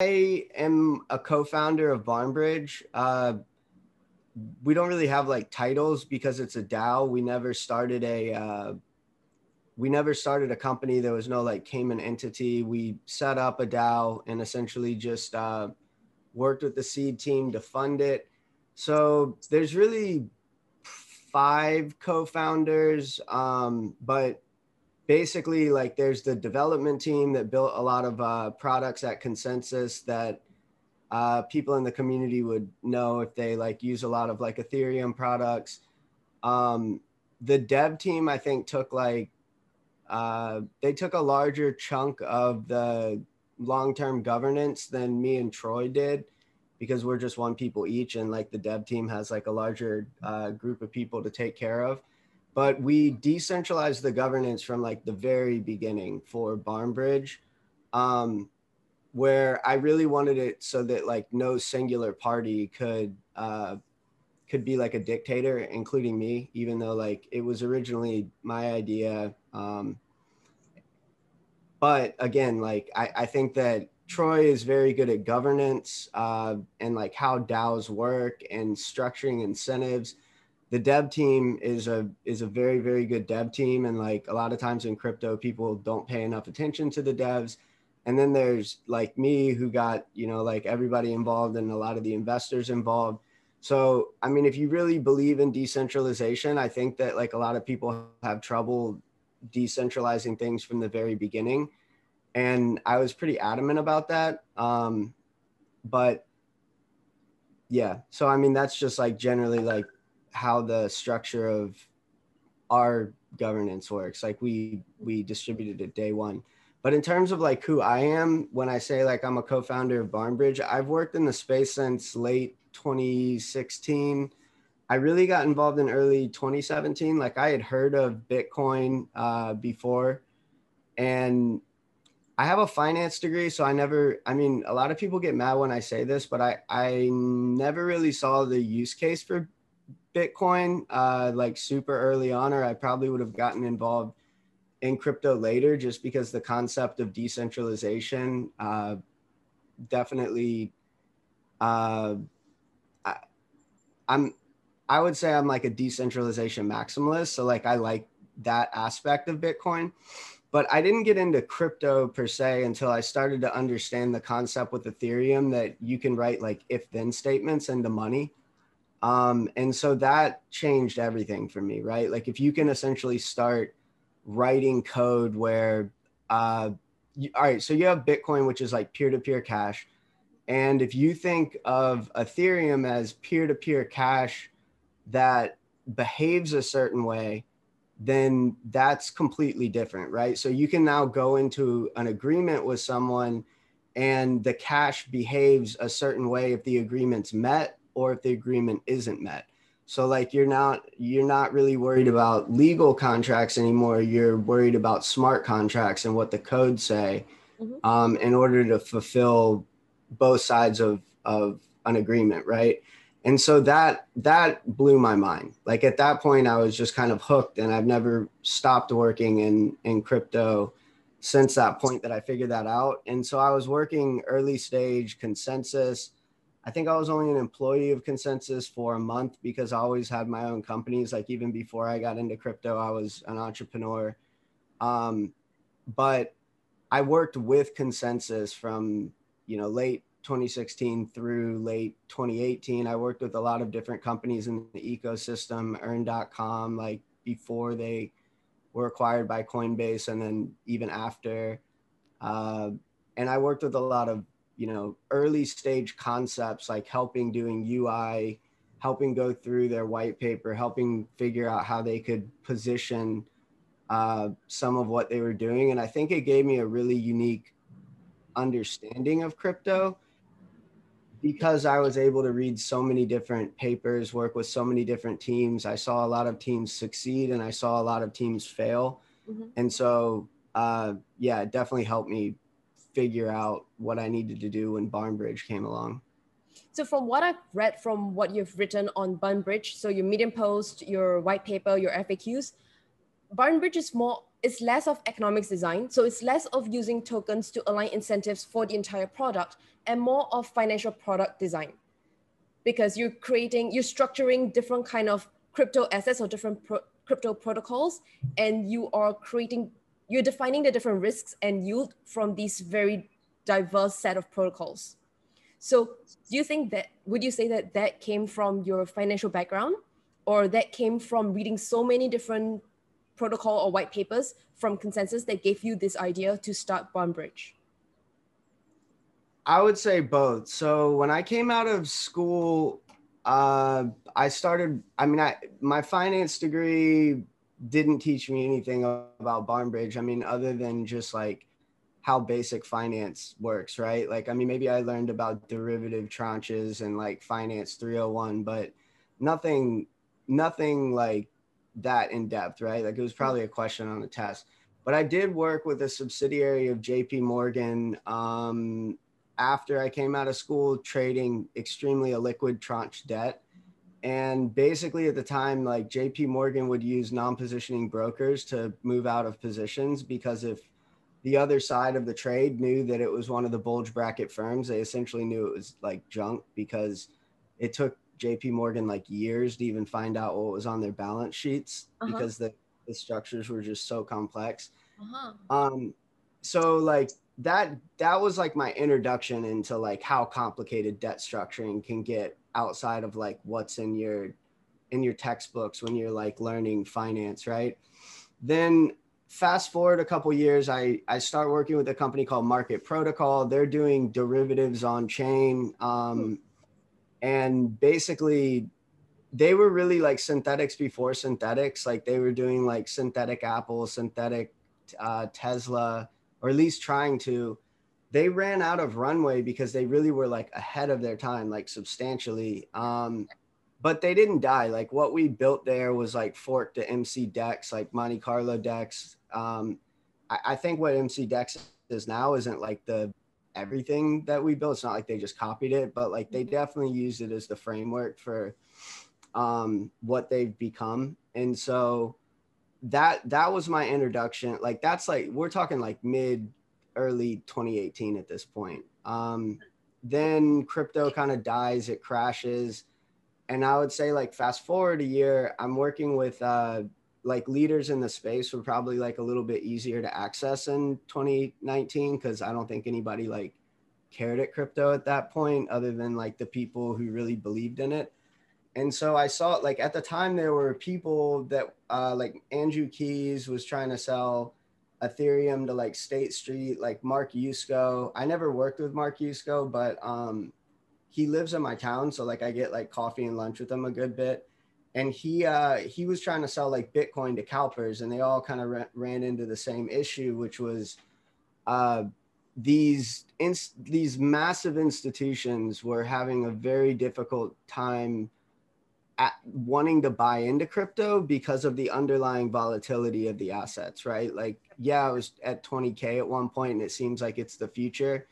I am a co-founder of Barnbridge. Uh, we don't really have like titles because it's a DAO. We never started a uh, we never started a company. There was no like Cayman entity. We set up a DAO and essentially just uh, worked with the seed team to fund it. So there's really five co-founders, um, but basically like there's the development team that built a lot of uh, products at ConsenSys that uh, people in the community would know if they like use a lot of like Ethereum products. Um, the dev team, I think, took like uh, they took a larger chunk of the long-term governance than me and Troy did because we're just one people each, and like the dev team has like a larger uh, group of people to take care of. But we decentralized the governance from like the very beginning for Barnbridge. Um, where I really wanted it so that like no singular party could uh, could be like a dictator, including me, even though like it was originally my idea. Um, but again, like I, I think that Troy is very good at governance uh, and like how DAOs work and structuring incentives. The dev team is a is a very very good dev team, and like a lot of times in crypto, people don't pay enough attention to the devs. And then there's like me who got you know like everybody involved and a lot of the investors involved. So i mean if you really believe in decentralization i think that like a lot of people have trouble decentralizing things from the very beginning. And i was pretty adamant about that. Um but yeah. So i mean that's just like generally like how the structure of our governance works like we we distributed it day one but in terms of like who I am, when I say like I'm a co-founder of Barnbridge, I've worked in the space since late 2016. I really got involved in early 2017. Like I had heard of Bitcoin uh, before, and I have a finance degree, so I never. I mean, a lot of people get mad when I say this, but I I never really saw the use case for Bitcoin uh, like super early on, or I probably would have gotten involved in crypto later just because the concept of decentralization uh, definitely uh, i'm i would say i'm like a decentralization maximalist so like i like that aspect of bitcoin. But i didn't get into crypto per se until i started to understand the concept with ethereum that you can write like if then statements into money um, and so that changed everything for me right? Like if you can essentially start writing code where uh, you, all right so you have bitcoin which is like peer-to-peer cash. And if you think of ethereum as peer-to-peer cash that behaves a certain way then that's completely different right? So you can now go into an agreement with someone and the cash behaves a certain way if the agreement's met or if the agreement isn't met so like you're not you're not really worried about legal contracts anymore. You're worried about smart contracts and what the codes say mm-hmm. um, in order to fulfill both sides of of an agreement, right? And so that that blew my mind. Like at that point, I was just kind of hooked, and I've never stopped working in in crypto since that point that I figured that out. And so I was working early stage ConsenSys I think I was only an employee of ConsenSys for a month because I always had my own companies. Like even before I got into crypto, I was an entrepreneur. Um, but I worked with ConsenSys from you know late 2016 through late 2018. I worked with a lot of different companies in the ecosystem, Earn.com, like before they were acquired by Coinbase, and then even after. Uh, and I worked with a lot of you know early stage concepts like helping doing ui helping go through their white paper helping figure out how they could position uh, some of what they were doing. And i think it gave me a really unique understanding of crypto because i was able to read so many different papers work with so many different teams. I saw a lot of teams succeed and i saw a lot of teams fail. Mm-hmm. and so uh, yeah it definitely helped me figure out what I needed to do when Barnbridge came along. So from what I've read from what you've written on Barnbridge, so your Medium post, your white paper, your FAQs, Barnbridge is more it's less of economics design. So it's less of using tokens to align incentives for the entire product and more of financial product design. Because you're creating, you're structuring different kind of crypto assets or different pro- crypto protocols, and you are creating, you're defining the different risks and yield from these very diverse set of protocols. So do you think that, would you say that that came from your financial background or that came from reading so many different protocol or white papers from ConsenSys that gave you this idea to start Bondbridge? I would say both. So when I came out of school, uh, I started. I mean, I my finance degree didn't teach me anything about Barnbridge. I mean, other than just like how basic finance works, right? Like, I mean, maybe I learned about derivative tranches and like finance 301, but nothing, nothing like that in depth, right? Like it was probably a question on the test. But I did work with a subsidiary of JP Morgan um, after I came out of school trading extremely illiquid tranche debt. And basically at the time, like JP Morgan would use non positioning brokers to move out of positions because if the other side of the trade knew that it was one of the bulge bracket firms, they essentially knew it was like junk because it took JP Morgan like years to even find out what was on their balance sheets uh-huh. because the, the structures were just so complex. Uh-huh. Um, so like that that was like my introduction into like how complicated debt structuring can get outside of like what's in your in your textbooks when you're like learning finance, right? Then fast forward a couple years, I I start working with a company called Market Protocol. They're doing derivatives on chain. Um, hmm and basically they were really like Synthetix before Synthetix like they were doing like synthetic apple synthetic uh, tesla or at least trying to they ran out of runway because they really were like ahead of their time like substantially um, but they didn't die like what we built there was like fork to MCDEX like monte carlo dex um, I, I think what MCDEX is now isn't like the everything that we built. It's not like they just copied it, but like they mm-hmm. definitely used it as the framework for um, what they've become. And so that that was my introduction. Like that's like we're talking like mid early 2018 at this point. Um, then crypto kind of dies, it crashes. And I would say like fast forward a year, I'm working with uh, like leaders in the space were probably like a little bit easier to access in 2019 because I don't think anybody like cared at crypto at that point other than like the people who really believed in it. And so I saw like at the time there were people that uh, like Andrew Keys was trying to sell Ethereum to like State Street, like Mark Yusko. I never worked with Mark Yusko, but um, he lives in my town, so like I get like coffee and lunch with him a good bit and he uh, he was trying to sell like Bitcoin to CalPERS, and they all kind of ran into the same issue, which was uh, these inst- these massive institutions were having a very difficult time at wanting to buy into crypto because of the underlying volatility of the assets, right? Like, yeah, it was at 20k at one point, and it seems like it's the future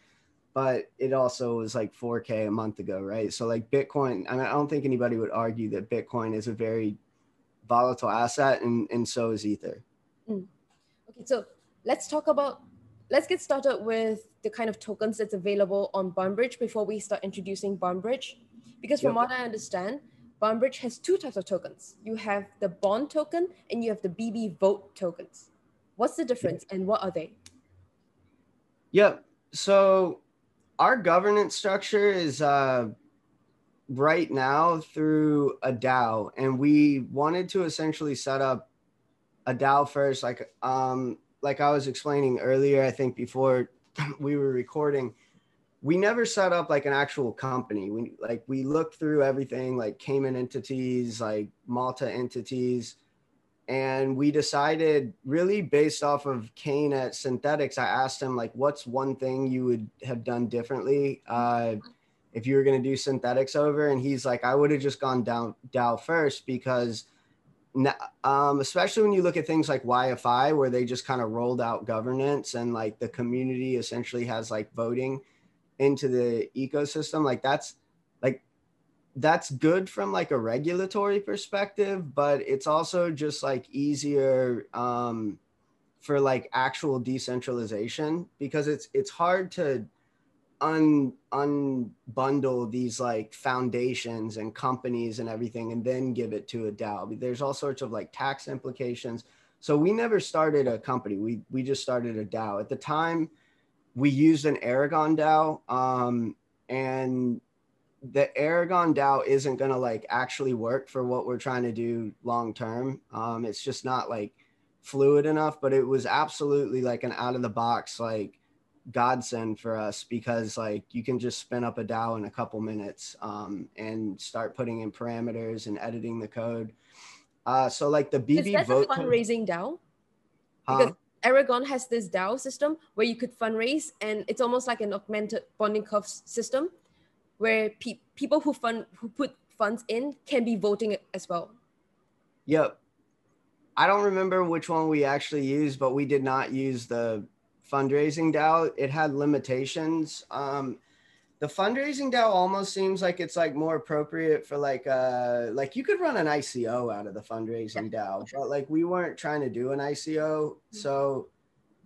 but it also was like 4K a month ago, right? So like Bitcoin, I, I don't think anybody would argue that Bitcoin is a very volatile asset, and and so is Ether. Mm. Okay, so let's talk about let's get started with the kind of tokens that's available on Bondbridge before we start introducing Bondbridge, because from yep. what I understand, Bondbridge has two types of tokens. You have the bond token and you have the BB vote tokens. What's the difference and what are they? Yep. So our governance structure is uh, right now through a DAO, and we wanted to essentially set up a DAO first, like um, like I was explaining earlier. I think before we were recording, we never set up like an actual company. We like we looked through everything, like Cayman entities, like Malta entities and we decided really based off of Kain at Synthetix. I asked him like, "What's one thing you would have done differently uh, if you were going to do Synthetix over?" And he's like, "I would have just gone down DAO first because." Um, especially when you look at things like YFI, where they just kind of rolled out governance and like the community essentially has like voting into the ecosystem. Like that's that's good from like a regulatory perspective, but it's also just like easier um, for like actual decentralization because it's it's hard to un unbundle these like foundations and companies and everything and then give it to a DAO. There's all sorts of like tax implications. So we never started a company. We we just started a DAO. At the time, we used an Aragon DAO, um, and the Aragon DAO isn't gonna like actually work for what we're trying to do long term. Um, it's just not like fluid enough. But it was absolutely like an out of the box like godsend for us because like you can just spin up a DAO in a couple minutes um, and start putting in parameters and editing the code. Uh, so like the BB Is that vote a fundraising DAO? Huh? Because Aragon has this DAO system where you could fundraise, and it's almost like an augmented bonding curve system, where pe- people who fund who put funds in can be voting as well. Yep. I don't remember which one we actually used, but we did not use the fundraising DAO. It had limitations. Um, the fundraising DAO almost seems like it's like more appropriate for like uh like you could run an ICO out of the fundraising yeah, DAO, but like we weren't trying to do an ICO, mm-hmm. so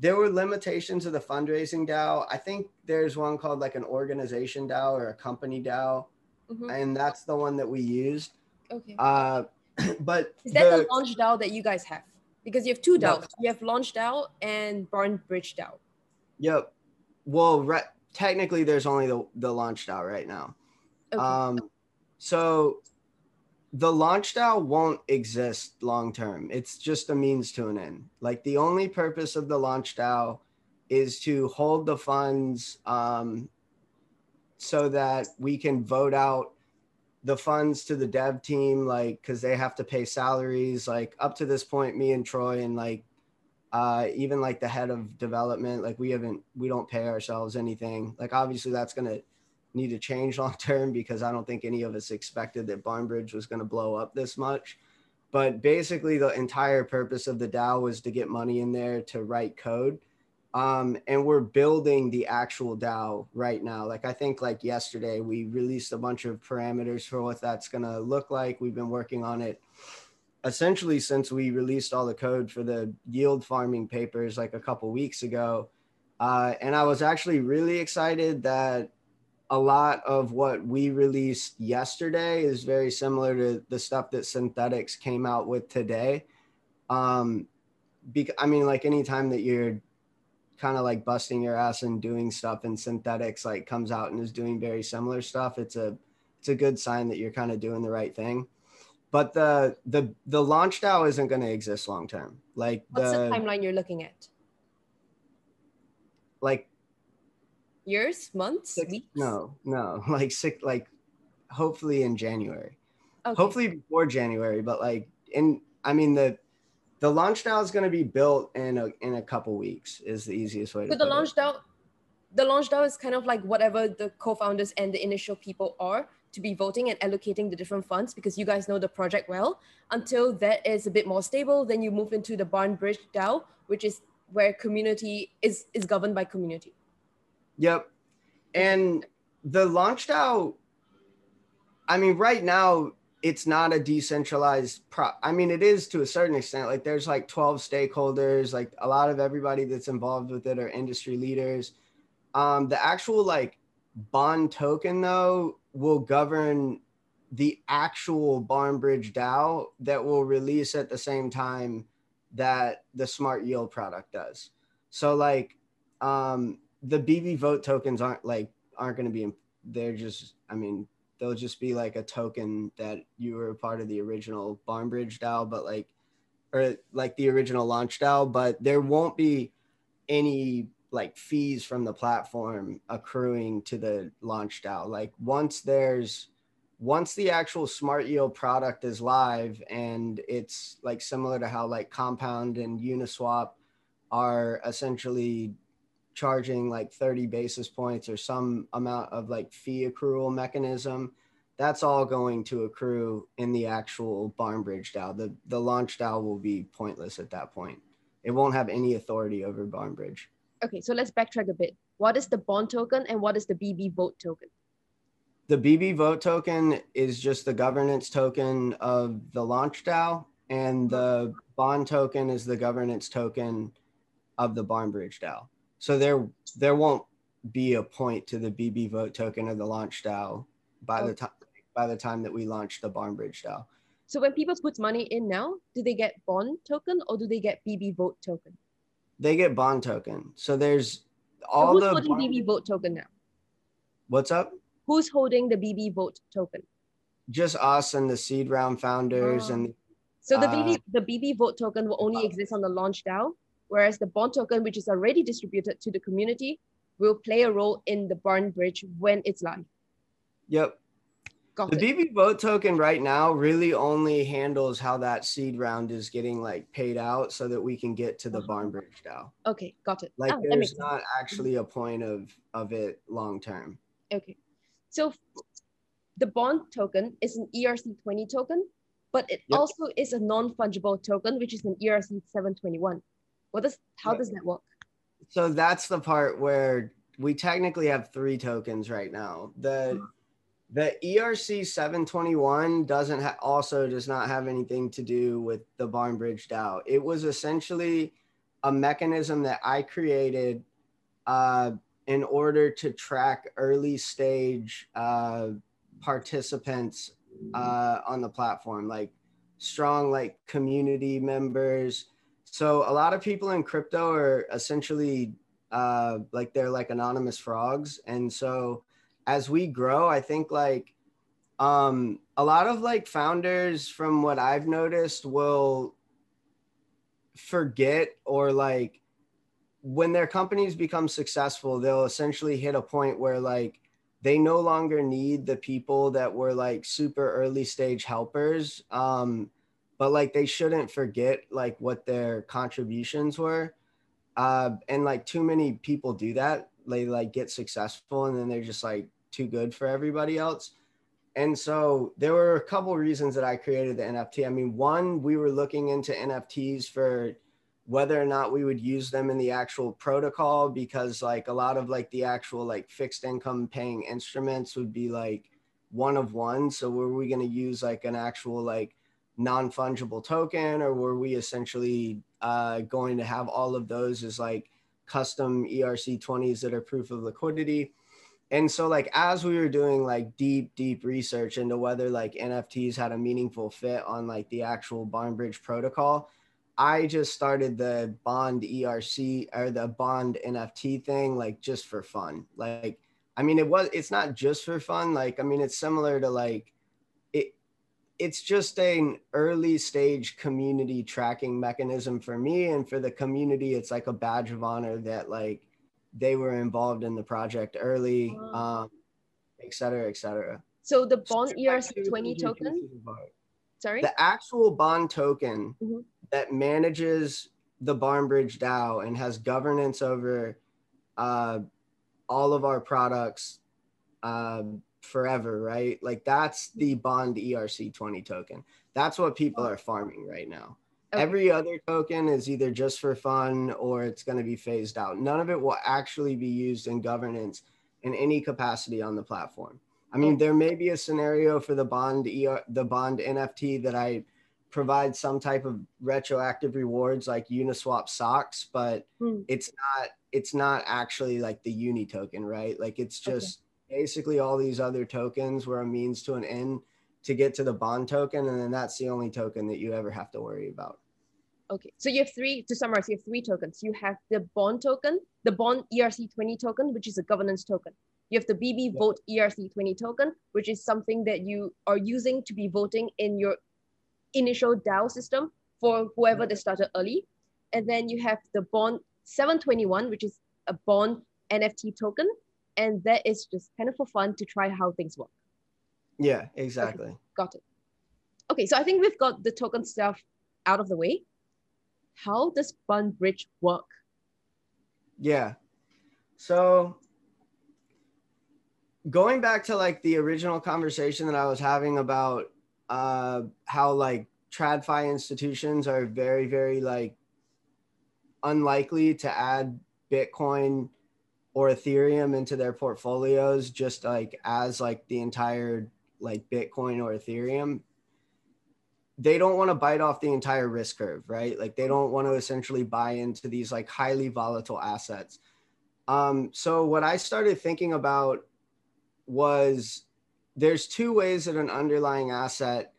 there were limitations of the fundraising DAO. I think there's one called like an organization DAO or a company DAO, mm-hmm. and that's the one that we used. Okay. Uh, but is that the, the launch DAO that you guys have? because you have two DAOs. No. You have Launch DAO and Barn Bridge DAO. Yep. Well, re- technically, there's only the, the Launch DAO right now. Okay. Um, so the Launch DAO won't exist long term. It's just a means to an end. Like the only purpose of the Launch DAO is to hold the funds um, so that we can vote out the funds to the dev team like because they have to pay salaries like up to this point me and troy and like uh even like the head of development like we haven't we don't pay ourselves anything like obviously that's to need to change long term because i don't think any of us expected that barnbridge was going to blow up this much but basically the entire purpose of the dao was to get money in there to write code um, and we're building the actual DAO right now. Like I think like yesterday we released a bunch of parameters for what that's gonna look like. We've been working on it essentially since we released all the code for the yield farming papers like a couple weeks ago. Uh, and I was actually really excited that a lot of what we released yesterday is very similar to the stuff that Synthetix came out with today. Um, because I mean, like anytime that you're kind of like busting your ass and doing stuff and Synthetix like comes out and is doing very similar stuff it's a it's a good sign that you're kind of doing the right thing. But the the the launch DAO isn't going to exist long term. Like what's the, the timeline you're looking at? Like years months six, weeks no no like six like hopefully in january okay. hopefully before january but like in i mean the the launch DAO is going to be built in a in a couple weeks. Is the easiest way. So the launch DAO, the launch DAO is kind of like whatever the co-founders and the initial people are to be voting and allocating the different funds because you guys know the project well. Until that is a bit more stable, then you move into the Barn Bridge DAO, which is where community is is governed by community. Yep, and the launch DAO. I mean, right now it's not a decentralized pro i mean it is to a certain extent. Like there's like 12 stakeholders like a lot of everybody that's involved with it are industry leaders. Um the actual like bond token though will govern the actual barnbridge dao that will release at the same time that the smart yield product does. So like um the bb vote tokens aren't like aren't going to be they're just i mean they'll just be like a token that you were part of the original Barnbridge DAO, but like, or like the original launch DAO, but there won't be any like fees from the platform accruing to the launch DAO. Like once there's, once the actual smart yield product is live and it's like similar to how like compound and uniswap are essentially charging like 30 basis points or some amount of like fee accrual mechanism that's all going to accrue in the actual barnbridge DAO. The the launch DAO will be pointless at that point. It won't have any authority over barnbridge. Okay, so let's backtrack a bit. What is the bond token and what is the BB vote token? The BB vote token is just the governance token of the launch DAO, and the bond token is the governance token of the Barn Bridge DAO. So there there won't be a point to the BB vote token or the launch DAO by the time by the time that we launch the Barnbridge DAO. So when people put money in now, do they get bond token or do they get BB vote token? They get bond token. So there's all so who's the holding BB vote token now? What's up? Who's holding the BB vote token? Just us and the seed round founders oh. and so the BB uh, the BB vote token will only exist on the launch DAO, whereas the bond token, which is already distributed to the community, will play a role in the Barn Bridge when it's live. Yep. Got the it. BB vote token right now really only handles how that seed round is getting like paid out so that we can get to the uh-huh. Barn Bridge DAO. Okay, got it. Like oh, there's not actually a point of of it long term. Okay. So the bond token is an ERC20 token, but it yep. also is a non-fungible token, which is an ERC 721. What does how does that work? So that's the part where we technically have three tokens right now. The the ERC 721 doesn't ha- also does not have anything to do with the Barn Bridge DAO. It was essentially a mechanism that I created uh, in order to track early stage uh, participants uh, on the platform, like strong like community members. So a lot of people in crypto are essentially uh, like they're like anonymous frogs, and so as we grow, I think like um, a lot of like founders, from what I've noticed, will forget or like when their companies become successful, they'll essentially hit a point where like they no longer need the people that were like super early stage helpers. Um, but like they shouldn't forget like what their contributions were. Uh, and like too many people do that. They like get successful and then they're just like too good for everybody else. And so there were a couple reasons that I created the NFT. I mean, one, we were looking into NFTs for whether or not we would use them in the actual protocol because like a lot of like the actual like fixed income paying instruments would be like one of one so were we going to use like an actual like non-fungible token or were we essentially uh, going to have all of those as like custom erc20s that are proof of liquidity and so like as we were doing like deep deep research into whether like nfts had a meaningful fit on like the actual Barnbridge protocol I just started the bond ERC or the bond NFT thing like just for fun. Like, I mean, it was it's not just for fun. Like, I mean, it's similar to like. It's just an early stage community tracking mechanism for me, and for the community, it's like a badge of honor that like they were involved in the project early, um, et cetera, et cetera. So the bond ERC twenty token. Sorry. The actual bond token. Mm-hmm that manages the Barnbridge DAO and has governance over uh, all of our products uh, forever, right? Like that's the Bond ERC20 token. That's what people are farming right now. Okay. Every other token is either just for fun or it's going to be phased out. None of it will actually be used in governance in any capacity on the platform. I mean, there may be a scenario for the bond ER, the bond NFT that I provide some type of retroactive rewards like Uniswap socks, but mm. it's not it's not actually like the uni token, right? Like it's just okay. Basically all these other tokens were a means to an end to get to the bond token, and then that's the only token that you ever have to worry about. Okay, so you have three, to summarize, you have three tokens. You have the bond token, the bond ERC20 token, which is a governance token. You have the BB Vote ERC20 token, which is something that you are using to be voting in your initial DAO system for whoever they started early. And then you have the bond 721, which is a bond NFT token. And that is just kind of for fun to try how things work. Yeah, exactly. Okay, got it. Okay, so I think we've got the token stuff out of the way. How does Bond Bridge work? Yeah. So going back to like the original conversation that I was having about uh, how like tradfi institutions are very very like unlikely to add bitcoin or ethereum into their portfolios just like as like the entire like bitcoin or ethereum they don't want to bite off the entire risk curve, right? Like they don't want to essentially buy into these like highly volatile assets. Um, so what I started thinking about was there's two ways that an underlying asset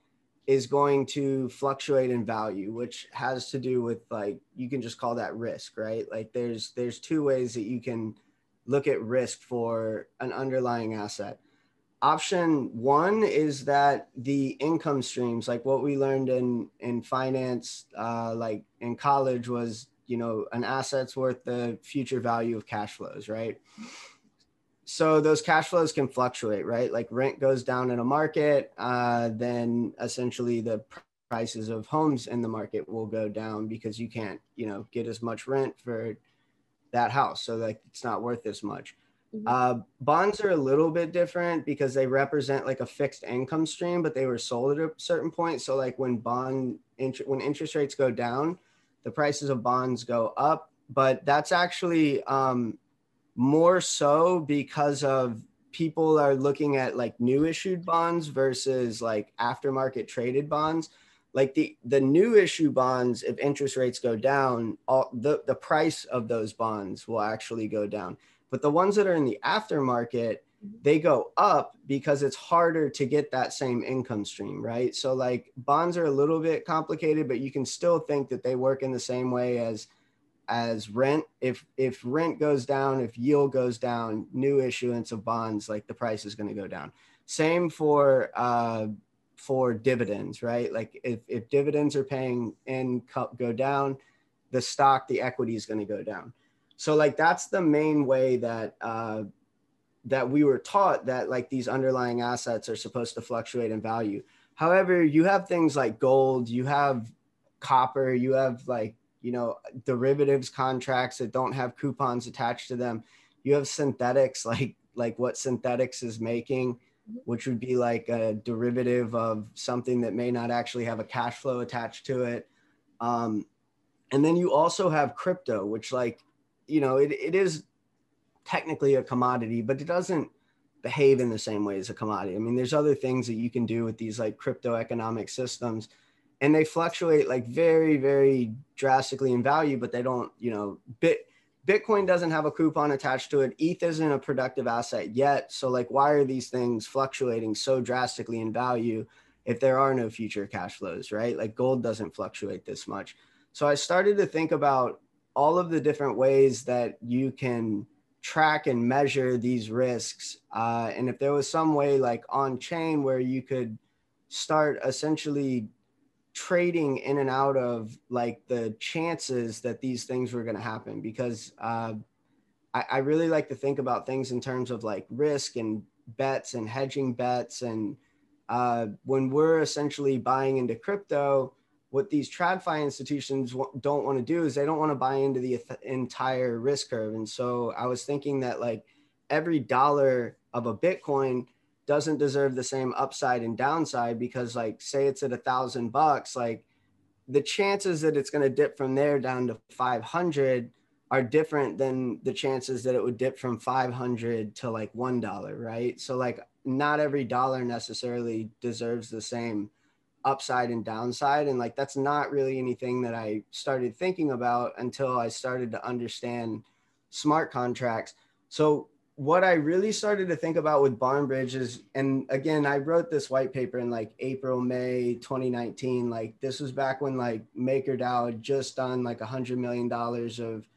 is going to fluctuate in value which has to do with like you can just call that risk right like there's there's two ways that you can look at risk for an underlying asset. Option one is that the income streams like what we learned in in finance uh, like in college was you know an asset's worth the future value of cash flows right? So those cash flows can fluctuate right? Like rent goes down in a market uh, then essentially the prices of homes in the market will go down because you can't you know get as much rent for that house so like it's not worth as much Mm-hmm. Uh, bonds are a little bit different because they represent like a fixed income stream, but they were sold at a certain point. So like when bond int- when interest rates go down, the prices of bonds go up. But that's actually um, more so because of people are looking at like new issued bonds versus like aftermarket traded bonds like the the new issue bonds if interest rates go down all the the price of those bonds will actually go down but the ones that are in the aftermarket, mm-hmm. they go up because it's harder to get that same income stream, right? So like bonds are a little bit complicated, but you can still think that they work in the same way as as rent. If if rent goes down, if yield goes down, new issuance of bonds, like the price is going to go down. Same for uh, for dividends, right? Like if, if dividends are paying and go down, the stock, the equity is going to go down. So like that's the main way that uh, that we were taught that like these underlying assets are supposed to fluctuate in value. However you have things like gold you have copper you have like you know derivatives contracts that don't have coupons attached to them. You have synthetics like like what Synthetix is making which would be like a derivative of something that may not actually have a cash flow attached to it um, and then you also have crypto which like you know, it, it is technically a commodity, but it doesn't behave in the same way as a commodity. I mean, there's other things that you can do with these like crypto economic systems and they fluctuate like very, very drastically in value, but they don't, you know, bit Bitcoin doesn't have a coupon attached to it. ETH isn't a productive asset yet. So like, why are these things fluctuating so drastically in value if there are no future cash flows, right? Like gold doesn't fluctuate this much. So I started to think about all of the different ways that you can track and measure these risks. Uh, and if there was some way like on chain where you could start essentially trading in and out of like the chances that these things were going to happen because uh, I, I, really like to think about things in terms of like risk and bets and hedging bets and uh, when we're essentially buying into crypto what these TradFi institutions don't want to do is they don't want to buy into the entire risk curve. And so I was thinking that like every dollar of a Bitcoin doesn't deserve the same upside and downside because like say it's at a thousand bucks, like the chances that it's going to dip from there down to 500 are different than the chances that it would dip from 500 to like one dollar, right? So like not every dollar necessarily deserves the same upside and downside and like that's not really anything that i started thinking about until i started to understand smart contracts so what i really started to think about with barnbridge is and again i wrote this white paper in like april may 2019 like this was back when like makerdao had just done like a hundred million dollars of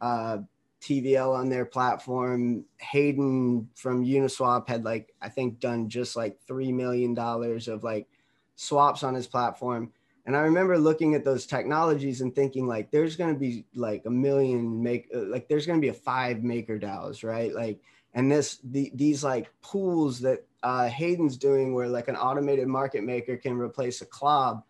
uh tvl on their platform hayden from uniswap had like i think done just like three million dollars of like swaps on his platform. And I remember looking at those technologies and thinking like, there's going to be like a million make, uh, like there's going to be a five maker DAOs, right? Like, and this, the, these like pools that uh, Hayden's doing where like an automated market maker can replace a CLOB.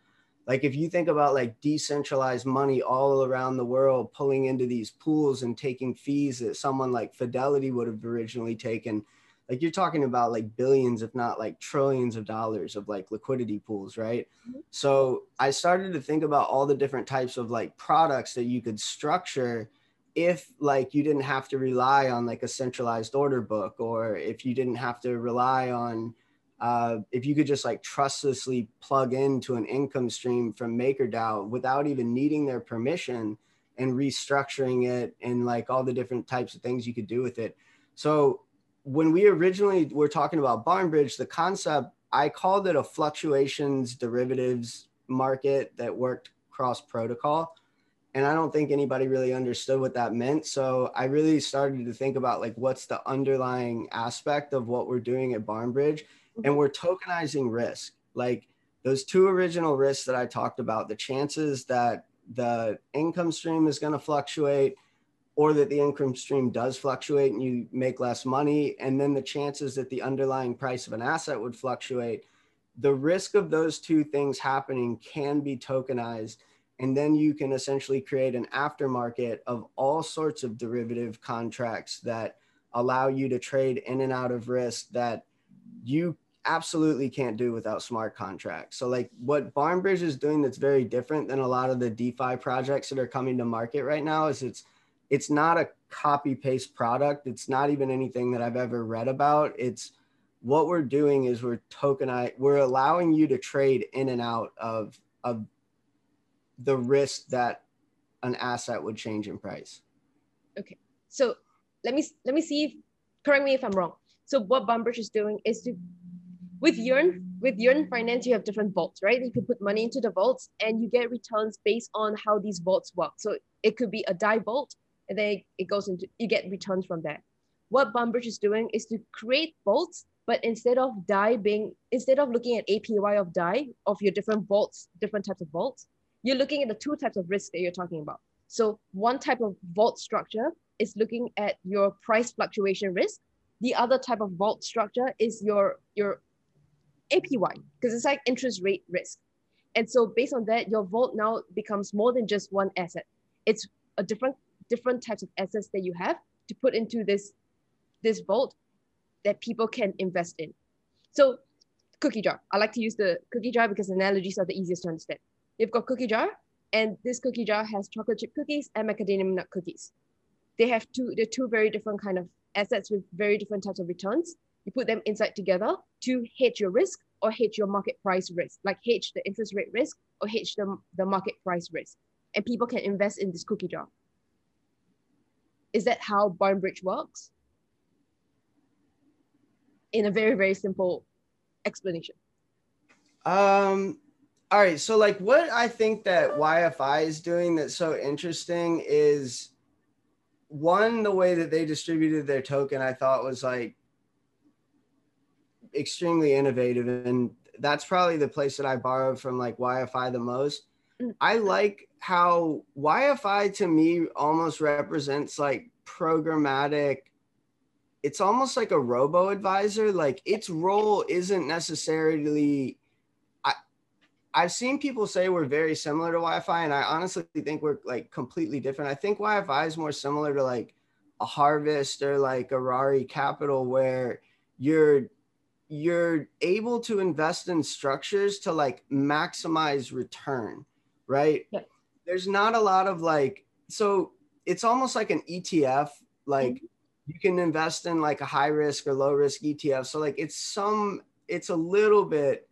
Like if you think about like decentralized money all around the world pulling into these pools and taking fees that someone like Fidelity would have originally taken, like you're talking about like billions if not like trillions of dollars of like liquidity pools right mm-hmm. so i started to think about all the different types of like products that you could structure if like you didn't have to rely on like a centralized order book or if you didn't have to rely on uh, if you could just like trustlessly plug into an income stream from MakerDAO without even needing their permission and restructuring it and like all the different types of things you could do with it. So when we originally were talking about Barnbridge, the concept I called it a fluctuations derivatives market that worked cross protocol. And I don't think anybody really understood what that meant. So I really started to think about like what's the underlying aspect of what we're doing at Barnbridge. And we're tokenizing risk. Like those two original risks that I talked about, the chances that the income stream is going to fluctuate or that the income stream does fluctuate and you make less money, and then the chances that the underlying price of an asset would fluctuate, the risk of those two things happening can be tokenized. And then you can essentially create an aftermarket of all sorts of derivative contracts that allow you to trade in and out of risk that you absolutely can't do without smart contracts. So like what Barnbridge is doing that's very different than a lot of the DeFi projects that are coming to market right now is it's it's not a copy paste product. It's not even anything that I've ever read about. It's what we're doing is we're tokenize we're allowing you to trade in and out of of the risk that an asset would change in price. Okay. So let me let me see if correct me if I'm wrong. So what Barnbridge is doing is to with Yearn with Yearn Finance, you have different vaults, right? You can put money into the vaults and you get returns based on how these vaults work. So it could be a DAI vault, and then it goes into you get returns from that. What Barnbridge is doing is to create vaults, but instead of DAI being instead of looking at APY of DAI of your different vaults, different types of vaults, you're looking at the two types of risk that you're talking about. So one type of vault structure is looking at your price fluctuation risk. The other type of vault structure is your your APY because it's like interest rate risk. And so based on that, your vault now becomes more than just one asset. It's a different different types of assets that you have to put into this this vault that people can invest in. So cookie jar. I like to use the cookie jar because analogies are the easiest to understand. You've got cookie jar, and this cookie jar has chocolate chip cookies and macadamia nut cookies. They have two, they're two very different kind of assets with very different types of returns. You put them inside together to hedge your risk or hedge your market price risk, like hedge the interest rate risk or hedge the, the market price risk. And people can invest in this cookie jar. Is that how Barnbridge works? In a very, very simple explanation. Um, all right. So, like, what I think that YFI is doing that's so interesting is one, the way that they distributed their token, I thought was like extremely innovative. And that's probably the place that I borrowed from like YFI the most. Mm. I like how YFI to me almost represents like programmatic it's almost like a robo advisor like its role isn't necessarily I I've seen people say we're very similar to YFI and I honestly think we're like completely different. I think YFI is more similar to like a harvest or like a Rari capital where you're you're able to invest in structures to like maximize return, right? There's not a lot of like so it's almost like an ETF like mm-hmm. you can invest in like a high risk or low risk ETF. So like it's some it's a little bit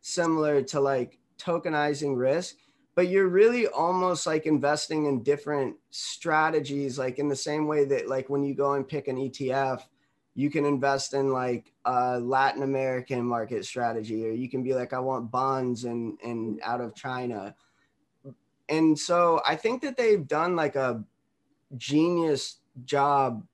similar to like tokenizing risk, but you're really almost like investing in different strategies, like in the same way that like when you go and pick an ETF, you can invest in like a Latin American market strategy, or you can be like, I want bonds and and out of China. And so I think that they've done like a genius job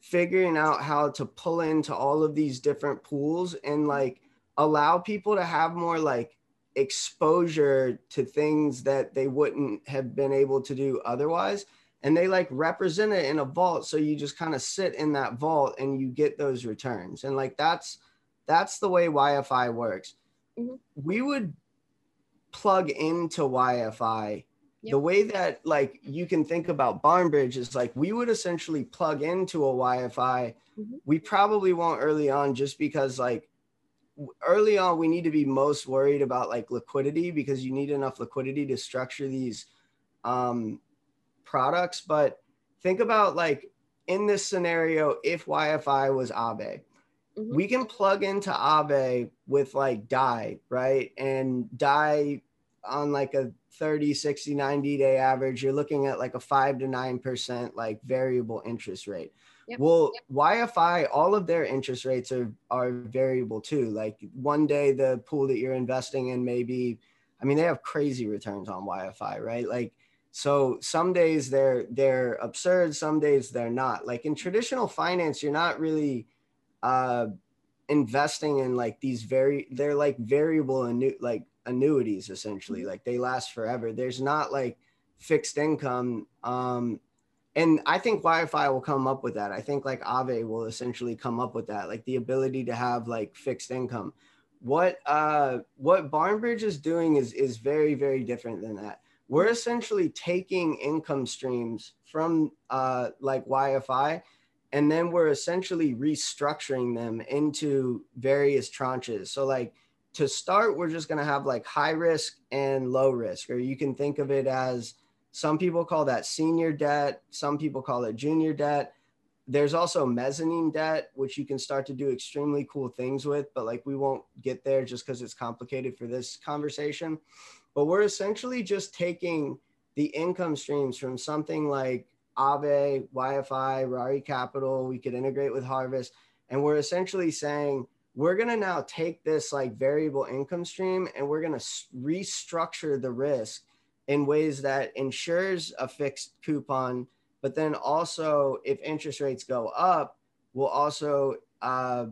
figuring out how to pull into all of these different pools and like allow people to have more like exposure to things that they wouldn't have been able to do otherwise. And they like represent it in a vault. So you just kind of sit in that vault and you get those returns. And like that's that's the way YFI works. Mm-hmm. we would plug into YFI Yep. The way that like you can think about Barnbridge is like we would essentially plug into a YFI. Mm-hmm. We probably won't early on just because like early on we need to be most worried about like liquidity because you need enough liquidity to structure these um, products. But think about like in this scenario, if YFI was Aave mm-hmm. we can plug into Aave with like DAI, right? And DAI on like a 30, 60, 90 day average, you're looking at like a five to nine percent like variable interest rate. Yep. Well, yep. YFI, all of their interest rates are are variable too. Like one day the pool that you're investing in maybe, I mean, they have crazy returns on YFI, right? Like so some days they're they're absurd, some days they're not. Like in traditional finance, you're not really uh investing in like these very they're like variable annu- like annuities essentially. Mm-hmm. Like they last forever. There's not like fixed income um and I think YFI will come up with that. I think like Aave will essentially come up with that, like the ability to have like fixed income. What uh what Barnbridge is doing is is very very different than that. We're essentially taking income streams from uh like YFI and then we're essentially restructuring them into various tranches. So like to start, we're just going to have like high risk and low risk, or you can think of it as some people call that senior debt, some people call it junior debt. There's also mezzanine debt, which you can start to do extremely cool things with, but like we won't get there just because it's complicated for this conversation. But we're essentially just taking the income streams from something like Aave, YFI, Rari Capital, we could integrate with Harvest. And we're essentially saying, we're going to now take this like variable income stream and we're going to restructure the risk in ways that ensures a fixed coupon, but then also if interest rates go up, will also uh,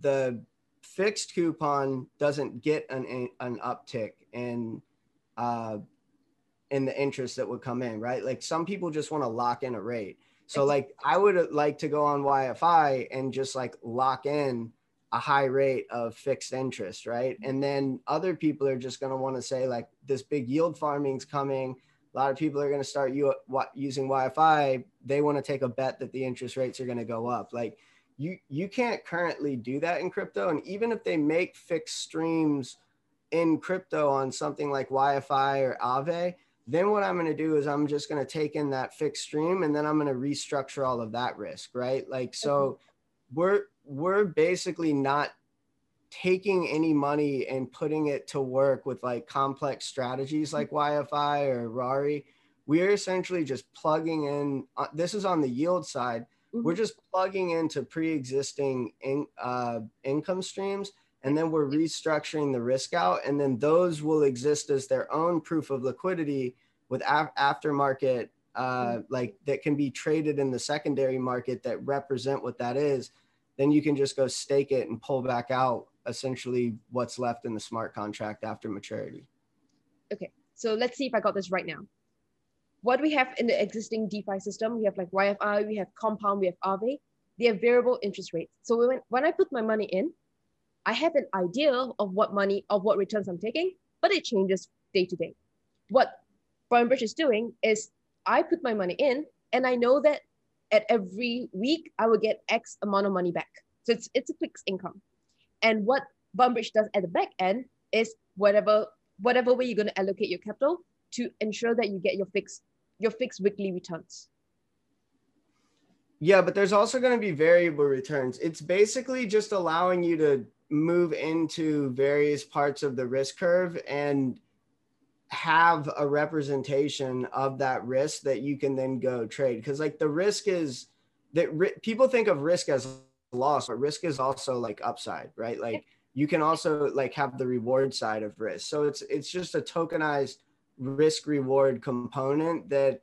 the fixed coupon doesn't get an an uptick in uh, in the interest that would come in, right? Like some people just want to lock in a rate. So like I would like to go on YFI and just like lock in a high rate of fixed interest, right? And then other people are just going to want to say like this big yield farming's coming. A lot of people are going to start you using YFI. They want to take a bet that the interest rates are going to go up. Like you you can't currently do that in crypto and even if they make fixed streams in crypto on something like YFI or Aave, then what I'm going to do is I'm just going to take in that fixed stream and then I'm going to restructure all of that risk, right? Like so we're we're basically not taking any money and putting it to work with like complex strategies like YFI or Rari. We're essentially just plugging in. Uh, this is on the yield side. Mm-hmm. We're just plugging into pre-existing in, uh, income streams, and then we're restructuring the risk out, and then those will exist as their own proof of liquidity with af- aftermarket, uh, mm-hmm. like that can be traded in the secondary market that represent what that is then you can just go stake it and pull back out essentially what's left in the smart contract after maturity. Okay, so let's see if I got this right now. What we have in the existing DeFi system, we have like YFI, we have Compound, we have Aave. They have variable interest rates. So when, when I put my money in, I have an idea of what money, of what returns I'm taking, but it changes day to day. What Barnbridge is doing is I put my money in and I know that at every week I will get X amount of money back. So it's it's a fixed income. And what Barnbridge does at the back end is whatever whatever way you're going to allocate your capital to ensure that you get your fixed your fixed weekly returns. Yeah, but there's also going to be variable returns. It's basically just allowing you to move into various parts of the risk curve and have a representation of that risk that you can then go trade because like the risk is that ri- people think of risk as loss but risk is also like upside right? Like you can also like have the reward side of risk. So it's it's just a tokenized risk reward component that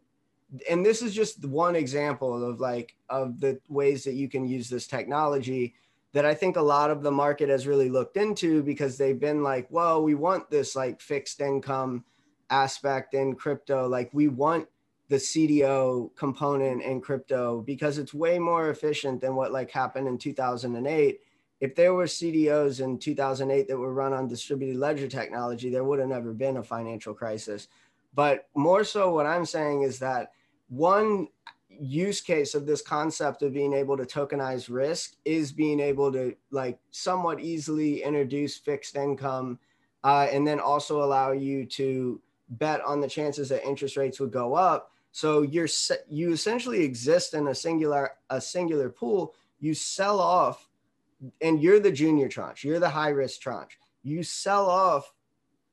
and this is just one example of like of the ways that you can use this technology that I think a lot of the market has really looked into because they've been like, well, we want this like fixed income aspect in crypto. Like we want the CDO component in crypto because it's way more efficient than what like happened in 2008. If there were CDOs in 2008 that were run on distributed ledger technology, there would have never been a financial crisis. But more so, what I'm saying is that one use case of this concept of being able to tokenize risk is being able to like somewhat easily introduce fixed income uh, and then also allow you to bet on the chances that interest rates would go up. So you're you essentially exist in a singular a singular pool. You sell off and you're the junior tranche, you're the high risk tranche. You sell off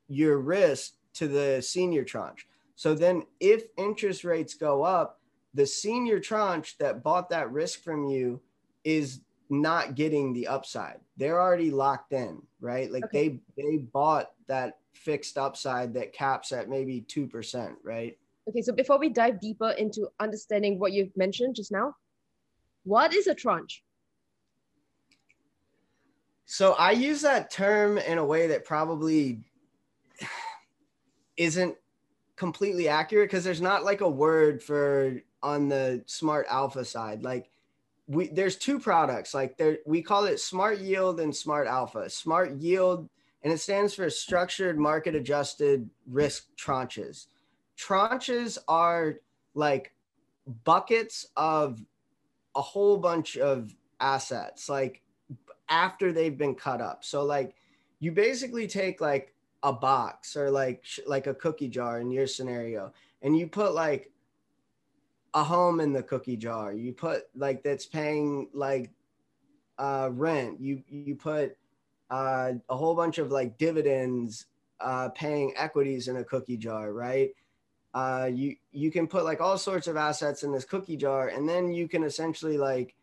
your risk to the senior tranche. So then if interest rates go up, the senior tranche that bought that risk from you is not getting the upside. They're already locked in, right? Like okay. they they bought that fixed upside that caps at maybe 2%, right? Okay, so before we dive deeper into understanding what you've mentioned just now, what is a tranche? So I use that term in a way that probably isn't completely accurate because there's not like a word for on the smart alpha side. Like we there's two products like there we call it smart yield and smart alpha. Smart yield and it stands for structured market adjusted risk tranches. Tranches are like buckets of a whole bunch of assets like after they've been cut up. So like you basically take like a box or like like a cookie jar in your scenario and you put like a home in the cookie jar. You put like that's paying like uh rent. You you put uh a whole bunch of like dividends uh paying equities in a cookie jar right? Uh you you can put like all sorts of assets in this cookie jar and then you can essentially like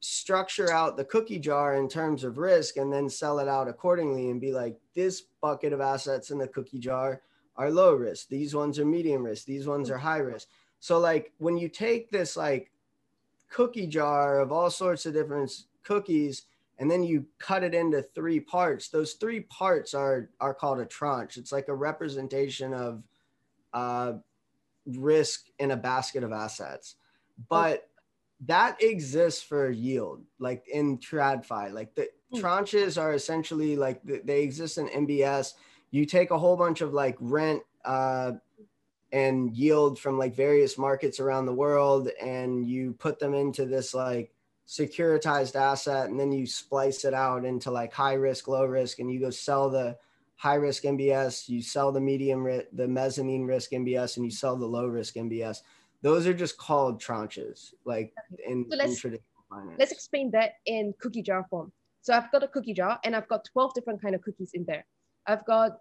structure out the cookie jar in terms of risk and then sell it out accordingly and be like this bucket of assets in the cookie jar are low risk. These ones are medium risk. These ones are high risk so like when you take this like cookie jar of all sorts of different cookies and then you cut it into three parts those three parts are are called a tranche it's like a representation of uh risk in a basket of assets but that exists for yield, like in TradFi. Like the hmm. tranches are essentially like they exist in MBS. You take a whole bunch of like rent uh, and yield from like various markets around the world, and you put them into this like securitized asset, and then you splice it out into like high risk, low risk, and you go sell the high risk MBS, you sell the medium the mezzanine risk MBS, and you sell the low risk MBS those are just called tranches, like in, so in traditional finance. Let's explain that in cookie jar form. So I've got a cookie jar and I've got 12 different kind of cookies in there. I've got,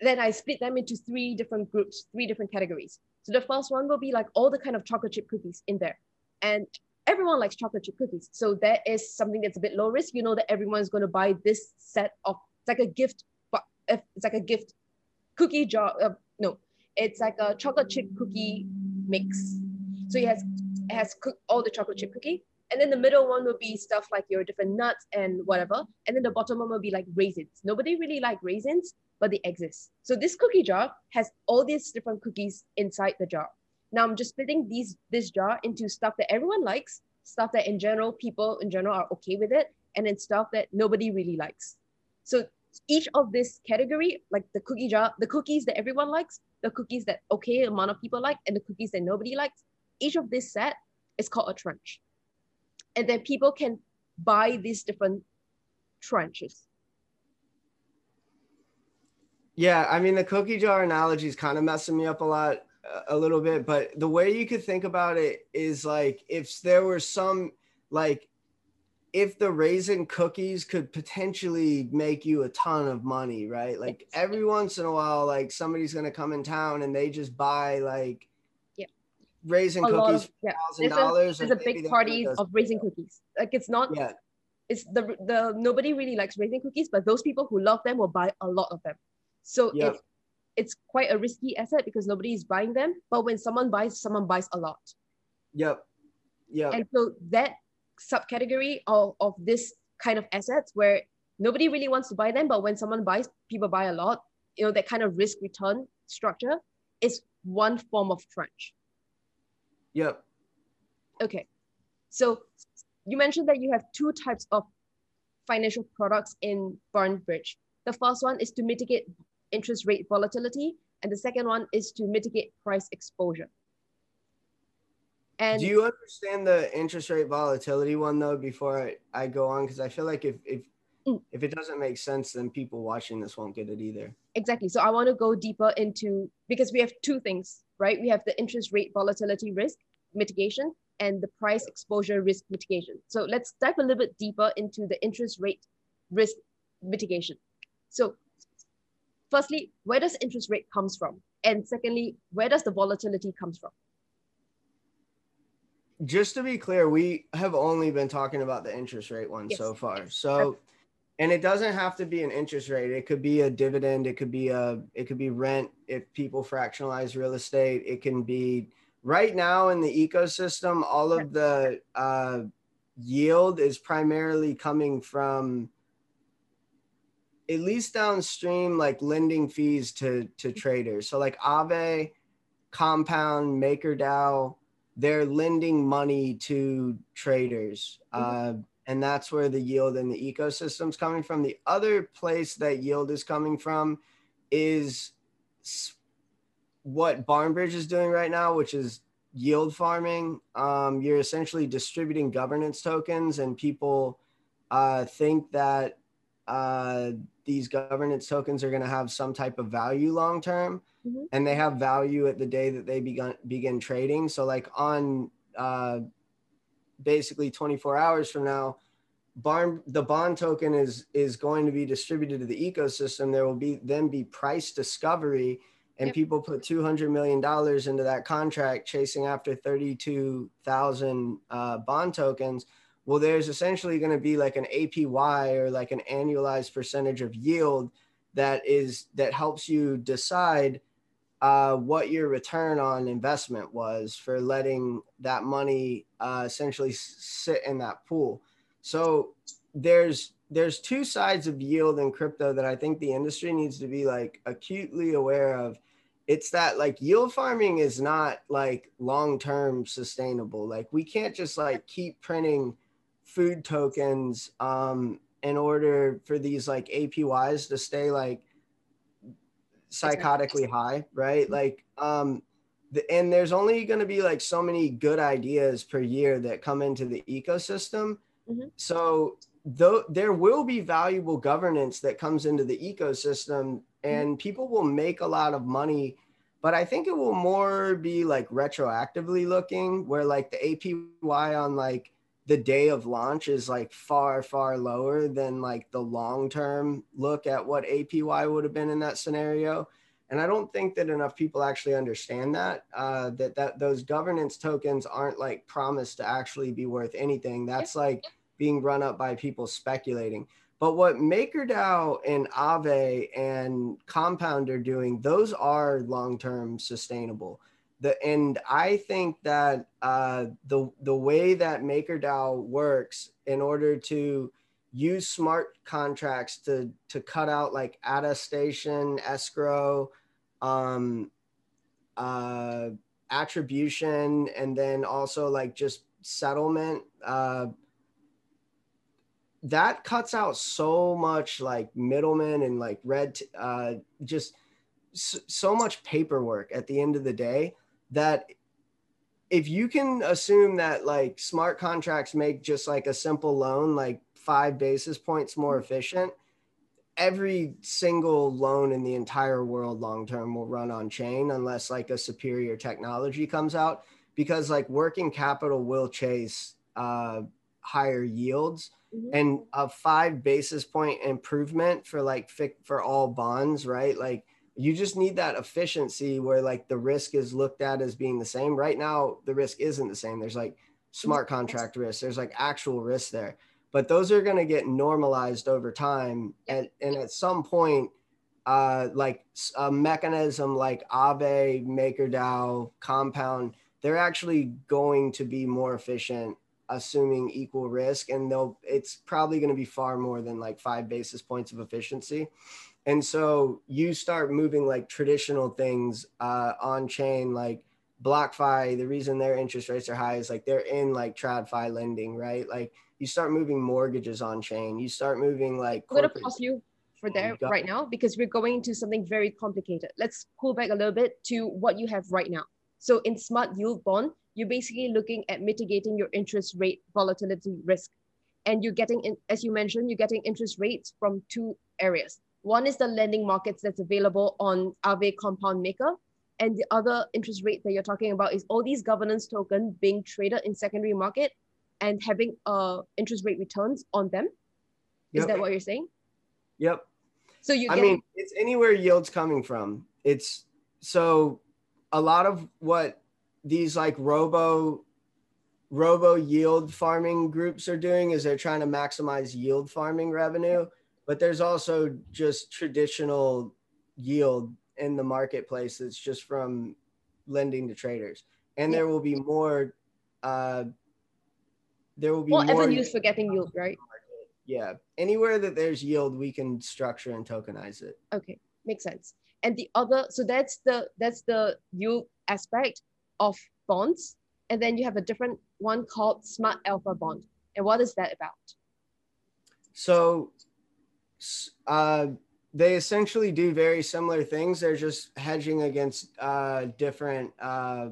then I split them into three different groups, three different categories. So the first one will be like all the kind of chocolate chip cookies in there. And everyone likes chocolate chip cookies. So that is something that's a bit low risk. You know that everyone's going to buy this set of, it's like a gift, but if it's like a gift cookie jar. Uh, no, it's like a chocolate chip cookie mix. So it has it has cooked all the chocolate chip cookie. And then the middle one will be stuff like your different nuts and whatever. And then the bottom one will be like raisins. Nobody really like raisins, but they exist. So this cookie jar has all these different cookies inside the jar. Now I'm just splitting these this jar into stuff that everyone likes, stuff that in general people in general are okay with it, and then stuff that nobody really likes. So each of this category, like the cookie jar, the cookies that everyone likes, the cookies that okay amount of people like, and the cookies that nobody likes, each of this set is called a tranche. And then people can buy these different tranches. Yeah, I mean the cookie jar analogy is kind of messing me up a lot, a little bit. But the way you could think about it is like if there were some like if the raisin cookies could potentially make you a ton of money, right? Like every once in a while, like somebody's gonna come in town and they just buy like yeah. raisin a cookies of, yeah. thousand dollars. There's a, there's a big party of raisin cookies. Like it's not yeah. It's the the nobody really likes raisin cookies, but those people who love them will buy a lot of them. So yep. it's it's quite a risky asset because nobody is buying them. But when someone buys, someone buys a lot. Yep. Yeah. And so that subcategory of, of this kind of assets where nobody really wants to buy them, but when someone buys, people buy a lot. You know, that kind of risk return structure is one form of tranche. Yep. Okay. So you mentioned that you have two types of financial products in Bridge. The first one is to mitigate interest rate volatility, and the second one is to mitigate price exposure. And do you understand the interest rate volatility one though? Before I, I go on, because I feel like if if mm. if it doesn't make sense, then people watching this won't get it either. Exactly. So I want to go deeper into because we have two things, right? We have the interest rate volatility risk mitigation, and the price exposure risk mitigation. So let's dive a little bit deeper into the interest rate risk mitigation. So firstly, where does interest rate comes from? And secondly, where does the volatility comes from? Just to be clear, we have only been talking about the interest rate one yes. so far. So and it doesn't have to be an interest rate it could be a dividend it could be a it could be rent if people fractionalize real estate it can be right now in the ecosystem all of the uh, yield is primarily coming from at least downstream like lending fees to to traders so like Aave, compound makerdao they're lending money to traders mm-hmm. uh, and that's where the yield in the ecosystem is coming from. The other place that yield is coming from is what Barnbridge is doing right now, which is yield farming. Um, you're essentially distributing governance tokens, and people uh, think that uh, these governance tokens are going to have some type of value long term, mm-hmm. and they have value at the day that they begin begin trading. So, like on uh, basically 24 hours from now barn the bond token is is going to be distributed to the ecosystem there will be then be price discovery and yep. people put 200 million dollars into that contract chasing after 32,000 uh, bond tokens well there's essentially going to be like an APY or like an annualized percentage of yield that is that helps you decide uh, what your return on investment was for letting that money uh, essentially sit in that pool. So there's there's two sides of yield in crypto that I think the industry needs to be like acutely aware of. It's that like yield farming is not like long term sustainable. Like we can't just like keep printing food tokens um, in order for these like APYs to stay like psychotically high, right? Mm-hmm. Like, um, the, and there's only going to be like so many good ideas per year that come into the ecosystem. Mm-hmm. So though there will be valuable governance that comes into the ecosystem mm-hmm. and mm-hmm. people will make a lot of money but i think it will more be like retroactively looking where like the apy on like the day of launch is like far far lower than like the long term look at what APY would have been in that scenario. And I don't think that enough people actually understand that uh, that that those governance tokens aren't like promised to actually be worth anything. That's like being run up by people speculating. But what MakerDAO and Aave and Compound are doing, those are long term sustainable the and I think that uh, the the way that MakerDAO works in order to use smart contracts to to cut out like attestation, escrow, um, uh, attribution, and then also like just settlement. Uh, that cuts out so much like middlemen and like red, uh, just so much paperwork at the end of the day that if you can assume that like smart contracts make just like a simple loan like five basis points more mm-hmm. efficient every single loan in the entire world long term will run on chain unless like a superior technology comes out because like working capital will chase uh, higher yields mm-hmm. and a five basis point improvement for like for all bonds right like you just need that efficiency where like the risk is looked at as being the same. Right now the risk isn't the same. There's like smart contract risk there's like actual risk there. But those are going to get normalized over time. And, and at some point uh, like a mechanism like Aave, MakerDAO, Compound, they're actually going to be more efficient, assuming equal risk, and they'll it's probably going to be far more than like five basis points of efficiency. And so you start moving like traditional things uh, on chain, like BlockFi. The reason their interest rates are high is like they're in like TradFi lending, right? Like you start moving mortgages on chain. You start moving like. I'm gonna pause you for there right now because we're going into something very complicated. Let's pull back a little bit to what you have right now. So in smart yield bond, you're basically looking at mitigating your interest rate volatility risk. And you're getting, in, as you mentioned, you're getting interest rates from two areas. One is the lending markets that's available on Aave Compound Maker, And the other interest rate that you're talking about is all these governance token being traded in secondary market and having uh interest rate returns on them. Is that what you're saying? Yep. So you I get mean, it's anywhere yield's coming from. It's so a lot of what these like robo robo yield farming groups are doing is they're trying to maximize yield farming revenue, but there's also just traditional yield in the marketplace that's just from lending to traders. And there will be more uh there will be more more avenues for getting yield, right? yeah. Anywhere that there's yield, we can structure and tokenize it. Okay, makes sense. And the other, so that's the that's the yield aspect of bonds. And then you have a different one called Smart Alpha Bond. And what is that about? So, uh, they essentially do very similar things. They're just hedging against uh, different uh,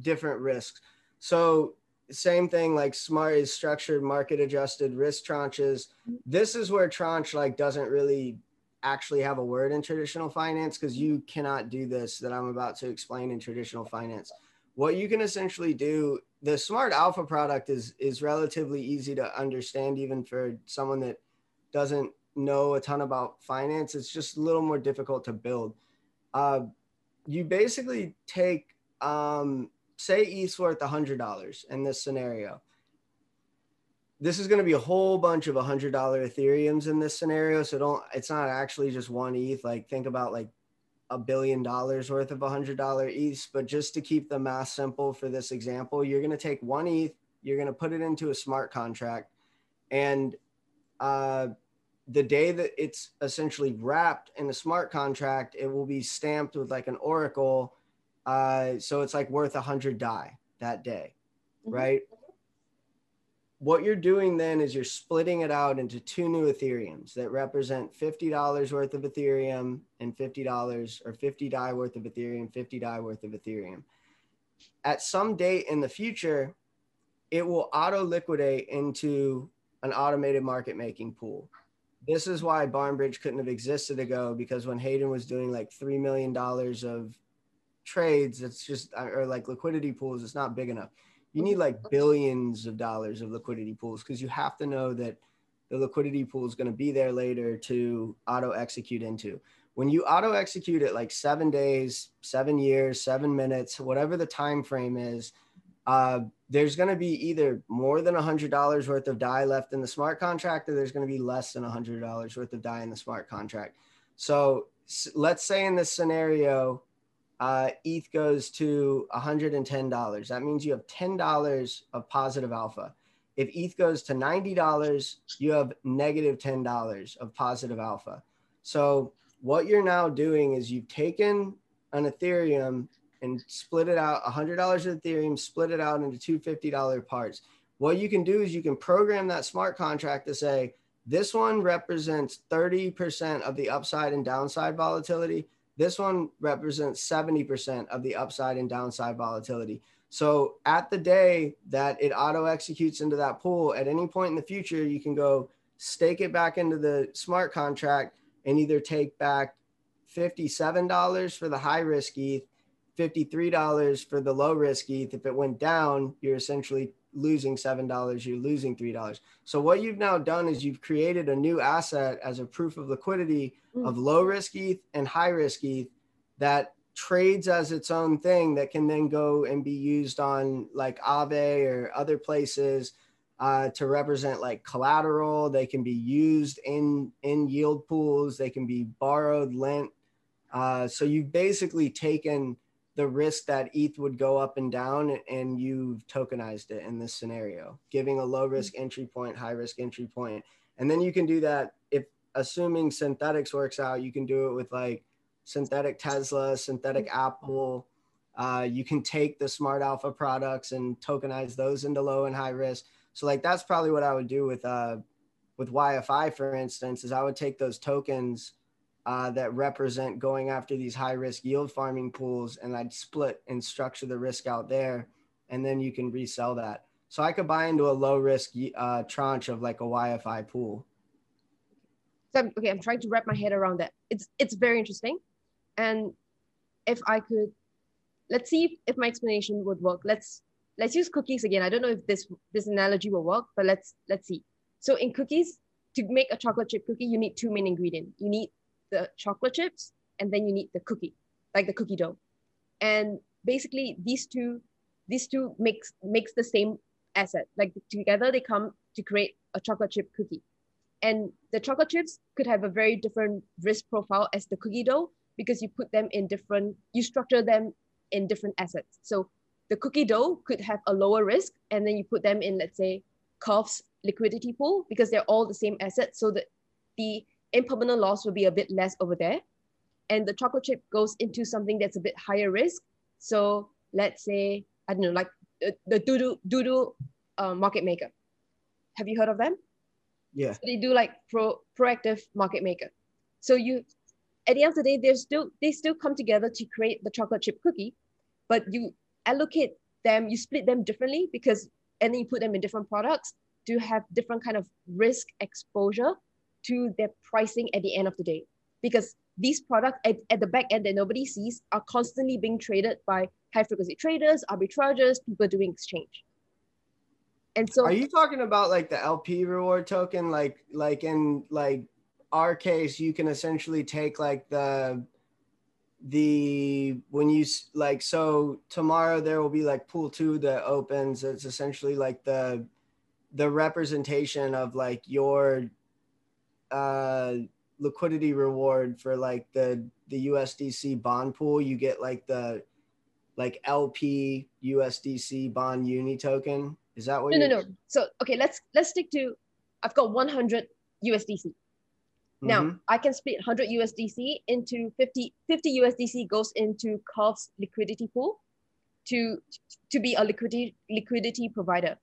different risks. So, same thing. Like smart is structured market adjusted risk tranches. This is where tranche like doesn't really actually have a word in traditional finance because you cannot do this that I'm about to explain in traditional finance. What you can essentially do, the smart alpha product is is relatively easy to understand even for someone that doesn't know a ton about finance. It's just a little more difficult to build. Uh, you basically take um, say ETH's worth hundred dollars in this scenario. This is going to be a whole bunch of hundred dollar Ethereums in this scenario. So don't. It's not actually just one ETH. Like think about like a billion dollars worth of hundred dollar ETH. But just to keep the math simple for this example, you're going to take one ETH. You're going to put it into a smart contract, and uh, the day that it's essentially wrapped in a smart contract, it will be stamped with like an oracle. Uh, so it's like worth a hundred DAI that day, Mhm. right? What you're doing then is you're splitting it out into two new Ethereums that represent $50 worth of Ethereum and $50 or 50 DAI worth of Ethereum, 50 DAI worth of Ethereum. At some date in the future, it will auto liquidate into an automated market making pool. This is why Barnbridge couldn't have existed ago because when Hayden was doing like $3 million of trades, it's just, uh, or like liquidity pools, it's not big enough. You need like billions of dollars of liquidity pools because you have to know that the liquidity pool is going to be there later to auto execute into. When you auto execute it like seven days, seven years, seven minutes, whatever the time frame is, uh, there's going to be either more than $100 worth of DAI left in the smart contract or there's going to be less than $100 worth of DAI in the smart contract. So let's say in this scenario, uh, ETH goes to $110. That means you have $10 of positive alpha. If ETH goes to $90, you have negative $10 of positive alpha. So what you're now doing is you've taken an Ethereum and split it out $100 of Ethereum, split it out into two $50 parts. What you can do is you can program that smart contract to say, this one represents 30% of the upside and downside volatility. This one represents 70% of the upside and downside volatility. So at the day that it auto executes into that pool, at any point in the future, you can go stake it back into the smart contract and either take back $57 for the high risk ETH, $53 for the low risk ETH. If it went down, you're essentially losing $7, you're losing $3. So what you've now done is you've created a new asset as a proof of liquidity Mm. of low risk ETH and high risk ETH that trades as its own thing that can then go and be used on like Aave or other places uh, to represent like collateral. They can be used in in yield pools. They can be borrowed, lent. Uh, so you've basically taken the risk that ETH would go up and down, and you've tokenized it in this scenario, giving a low risk entry point, high risk entry point, and then you can do that if assuming Synthetix works out. You can do it with like synthetic Tesla, synthetic Apple. Uh, you can take the smart alpha products and tokenize those into low and high risk. So like that's probably what I would do with uh with YFI for instance is I would take those tokens uh, that represent going after these high risk yield farming pools and I'd split and structure the risk out there and then you can resell that. So I could buy into a low risk uh, tranche of like a YFI pool. So okay, I'm trying to wrap my head around that. It's it's very interesting, and if I could, let's see if my explanation would work. Let's let's use cookies again. I don't know if this this analogy will work, but let's let's see. So in cookies, to make a chocolate chip cookie, you need two main ingredients. You need the chocolate chips, and then you need the cookie, like the cookie dough. And basically, these two these two makes makes the same asset. Like together, they come to create a chocolate chip cookie. And the chocolate chips could have a very different risk profile as the cookie dough because you put them in different, you structure them in different assets. So the cookie dough could have a lower risk and then you put them in, let's say, Curve's liquidity pool because they're all the same assets. So that the impermanent loss will be a bit less over there. And the chocolate chip goes into something that's a bit higher risk. So let's say, I don't know, like the, the DODO, DODO uh, market maker. Have you heard of them? Yeah. So they do like pro proactive market maker. So you at the end of the day, they're still they still come together to create the chocolate chip cookie, but you allocate them, you split them differently because and then you put them in different products to have different kind of risk exposure to their pricing at the end of the day. Because these products at, at the back end that nobody sees are constantly being traded by high frequency traders, arbitragers, people doing exchange. And so are you talking about like the LP reward token? Like like in like our case, you can essentially take like the the when you like so tomorrow there will be like pool two that opens. It's essentially like the the representation of like your uh liquidity reward for like the the USDC bond pool. You get like the like LP USDC bond uni token is that what? No, no, no. So okay, let's let's stick to. I've got 100 USDC. Now mm-hmm. I can split 100 USDC into 50. 50 USDC goes into Curve's liquidity pool to to be a liquidity liquidity provider,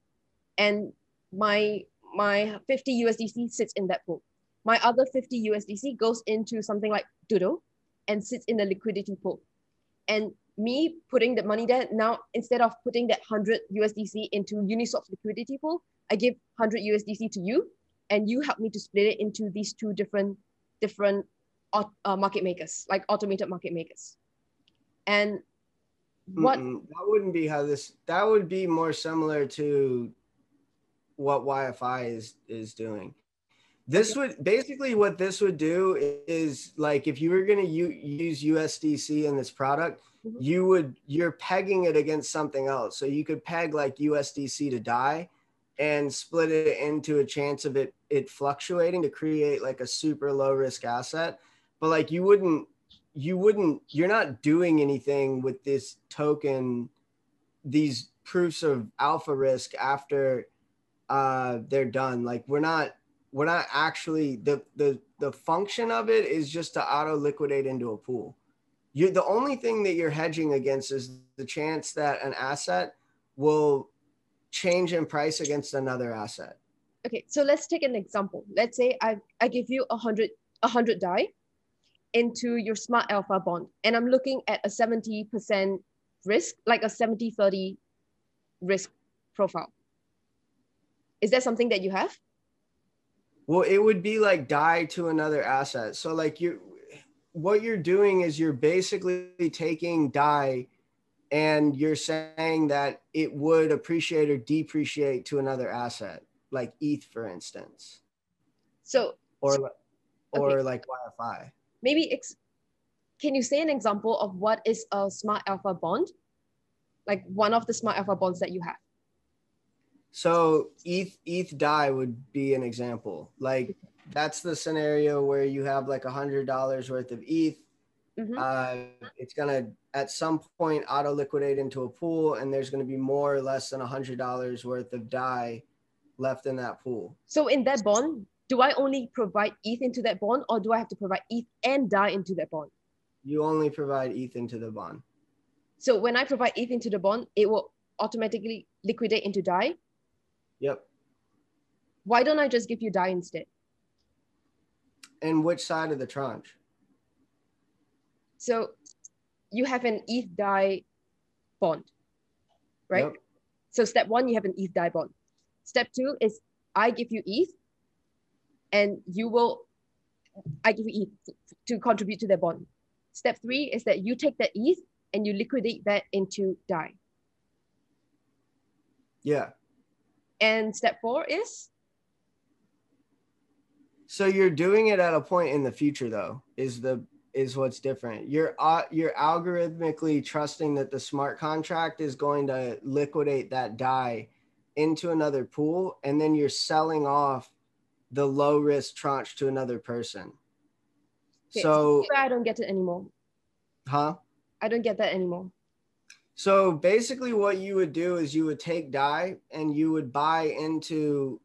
and my my 50 USDC sits in that pool. My other 50 USDC goes into something like DODO and sits in the liquidity pool. And me putting the money there now instead of putting that 100 USDC into Uniswap's liquidity pool, I give 100 USDC to you, and you help me to split it into these two different different uh, market makers, like automated market makers. And what Mm-mm, that wouldn't be how this that would be more similar to what YFI is is doing. This would basically what this would do is like if you were going to use USDC in this product, mm-hmm. you would you're pegging it against something else. So you could peg like USDC to DAI and split it into a chance of it it fluctuating to create like a super low risk asset. But like you wouldn't you wouldn't you're not doing anything with this token these proofs of alpha risk after uh they're done like we're not we're not actually the the the function of it is just to auto liquidate into a pool you the only thing that you're hedging against is the chance that an asset will change in price against another asset. Okay, so let's take an example. Let's say I, I give you a hundred a hundred DAI into your smart alpha bond, and I'm looking at a 70% risk, like a 70-30 risk profile. Is that something that you have? Well, it would be like DAI to another asset. So like you what you're doing is you're basically taking DAI and you're saying that it would appreciate or depreciate to another asset, like ETH, for instance. So, or or okay. like YFI. Maybe ex- can you say an example of what is a smart alpha bond? Like one of the smart alpha bonds that you have. So ETH ETH DAI would be an example. Like that's the scenario where you have like a hundred dollars worth of ETH. Mm-hmm. Uh, it's gonna at some point auto liquidate into a pool, and there's gonna be more or less than a hundred dollars worth of DAI left in that pool. So in that bond, do I only provide ETH into that bond, or do I have to provide ETH and DAI into that bond? You only provide ETH into the bond. So when I provide ETH into the bond, it will automatically liquidate into DAI. Yep. Why don't I just give you DAI instead? And which side of the tranche? So you have an ETH DAI bond, right? Yep. So step one, you have an ETH DAI bond. Step two is I give you ETH and you will, I give you ETH to contribute to the bond. Step three is that you take that ETH and you liquidate that into DAI. Yeah. And step four is? So you're doing it at a point in the future though, is the is what's different. You're uh, you're algorithmically trusting that the smart contract is going to liquidate that DAI into another pool and then you're selling off the low risk tranche to another person. Okay, so I don't get it anymore. Huh? I don't get that anymore. So basically, what you would do is you would take DAI and you would buy into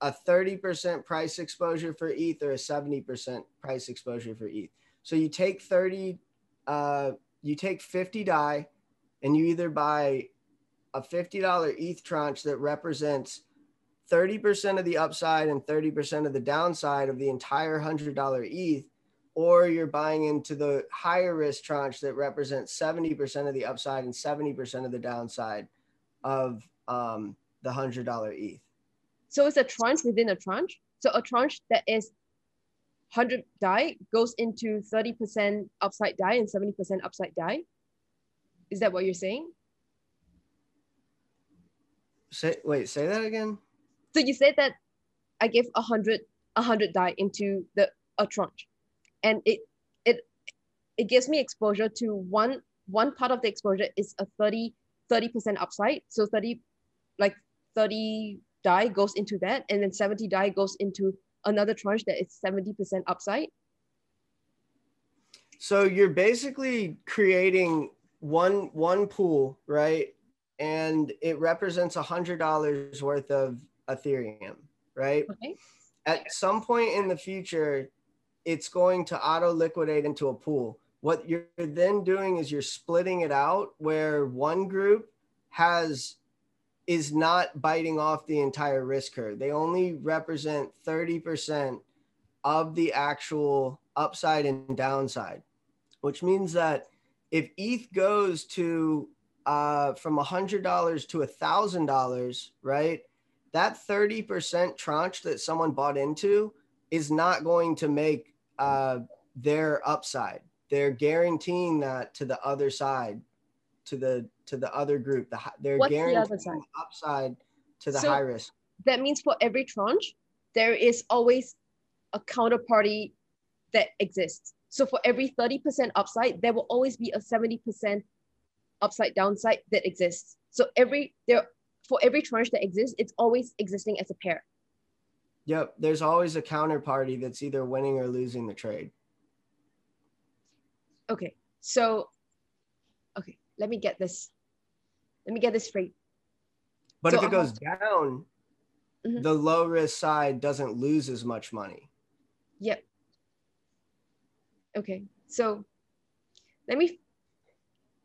a 30% price exposure for ETH or a 70% price exposure for ETH. So you take 30, uh, you take 50 DAI and you either buy a $50 ETH tranche that represents 30% of the upside and 30% of the downside of the entire $100 ETH, or you're buying into the higher risk tranche that represents 70% of the upside and 70% of the downside of um, the $100 ETH. So it's a tranche within a tranche. So a tranche that is 100 DAI goes into 30% upside DAI and 70% upside DAI. Is that what you're saying? Say wait, say that again. So you said that I gave a hundred a hundred DAI into the a tranche, and it it it gives me exposure to one one part of the exposure is a 30 percent upside. So thirty like thirty DAI goes into that, and then seventy DAI goes into another tranche that is seventy percent upside. So you're basically creating one one pool, right? and it represents a hundred dollars worth of Ethereum, right? Okay. At some point in the future, it's going to auto liquidate into a pool. What you're then doing is you're splitting it out where one group has is not biting off the entire risk curve. They only represent 30% of the actual upside and downside, which means that if ETH goes to uh, from hundred dollars to thousand dollars, right? That 30% tranche that someone bought into is not going to make uh, their upside. They're guaranteeing that to the other side, to the to the other group. The, they're What's guaranteeing the upside to the so high risk. That means for every tranche, there is always a counterparty that exists. So for every 30% upside, there will always be a 70% upside downside that exists. So every there for every tranche that exists, it's always existing as a pair. Yep, there's always a counterparty that's either winning or losing the trade. Okay, so okay, let me get this. Let me get this straight. But so if it goes down, mm-hmm. the low risk side doesn't lose as much money. Yep. Okay, so let me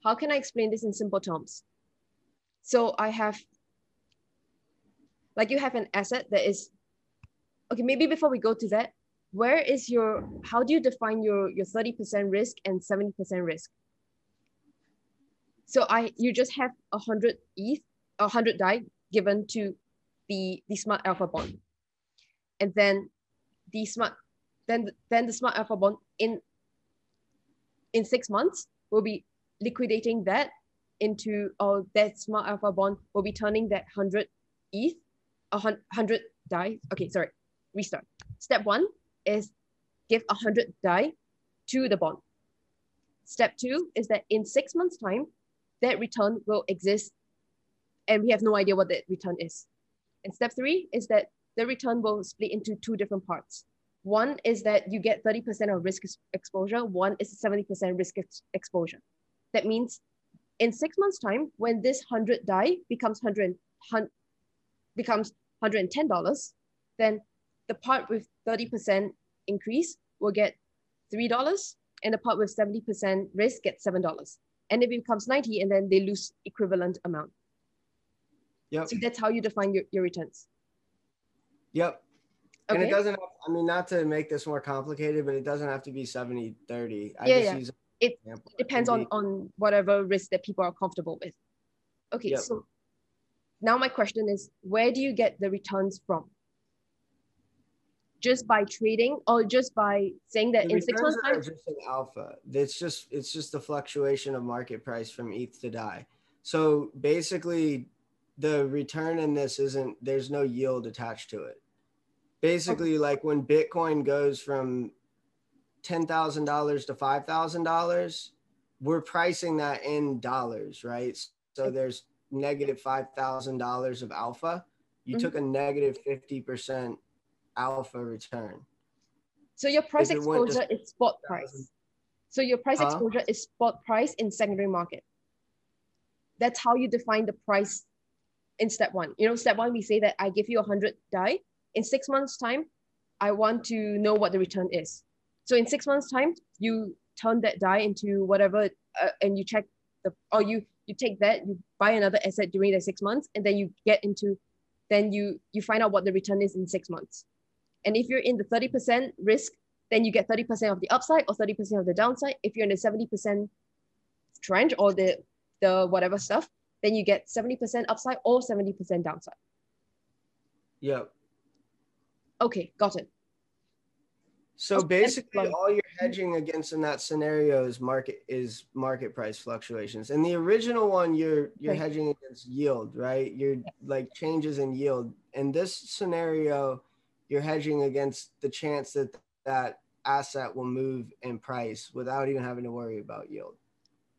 how can I explain this in simple terms? So I have, like you have an asset that is, okay, maybe before we go to that, where is your, how do you define your, your 30% risk and 70% risk? So I, you just have a 100 ETH, a 100 DAI given to the, the smart alpha bond. And then the smart, then, then the smart alpha bond in, in six months will be liquidating that into or that smart alpha bond will be turning that 100 ETH, a 100 DAI. Okay, sorry, restart. Step one is give 100 DAI to the bond. Step two is that in six months' time, that return will exist and we have no idea what that return is. And step three is that the return will split into two different parts. One is that you get 30% of risk exposure, one is 70% risk ex exposure. That means in six months time, when this 100 DAI becomes 100, becomes $110, then the part with 30% increase will get $3 and the part with 70% risk gets $7. And if it becomes 90 and then they lose equivalent amount. Yep. So that's how you define your, your returns. Yep. And okay. it doesn't, I mean, not to make this more complicated, but it doesn't have to be 70, 30. I yeah, just yeah. use it depends on on whatever risk that people are comfortable with okay yep. so now my question is where do you get the returns from just by trading or just by saying that The in six months time just an alpha. It's just it's just the fluctuation of market price from ETH to DAI. So basically, the return in this isn't there's no yield attached to it. Basically, like when Bitcoin goes from ten thousand dollars to five thousand dollars, we're pricing that in dollars, right? So there's negative negative five thousand dollars of alpha. You Mhm. took a negative negative fifty percent alpha return. so your price if it went to exposure is spot price. So your price Huh? exposure is spot price in secondary market. That's how you define the price in step one. You know step one we say that i give you a 100 DAI. In six months time i want to know what the return is. So in six months time you turn that DAI into whatever uh, and you check the or you you take that you buy another asset during the six months and then you get into then you you find out what the return is in six months and if you're in the 30% risk then you get 30% of the upside or 30% of the downside if you're in the 70% tranche or the the whatever stuff then you get 70% upside or 70% downside Yep. okay got it So Okay, basically, all you're hedging against in that scenario is market is market price fluctuations. And the original one, you're you're Right. hedging against yield, right? You're like changes in yield. In this scenario, you're hedging against the chance that that asset will move in price without even having to worry about yield.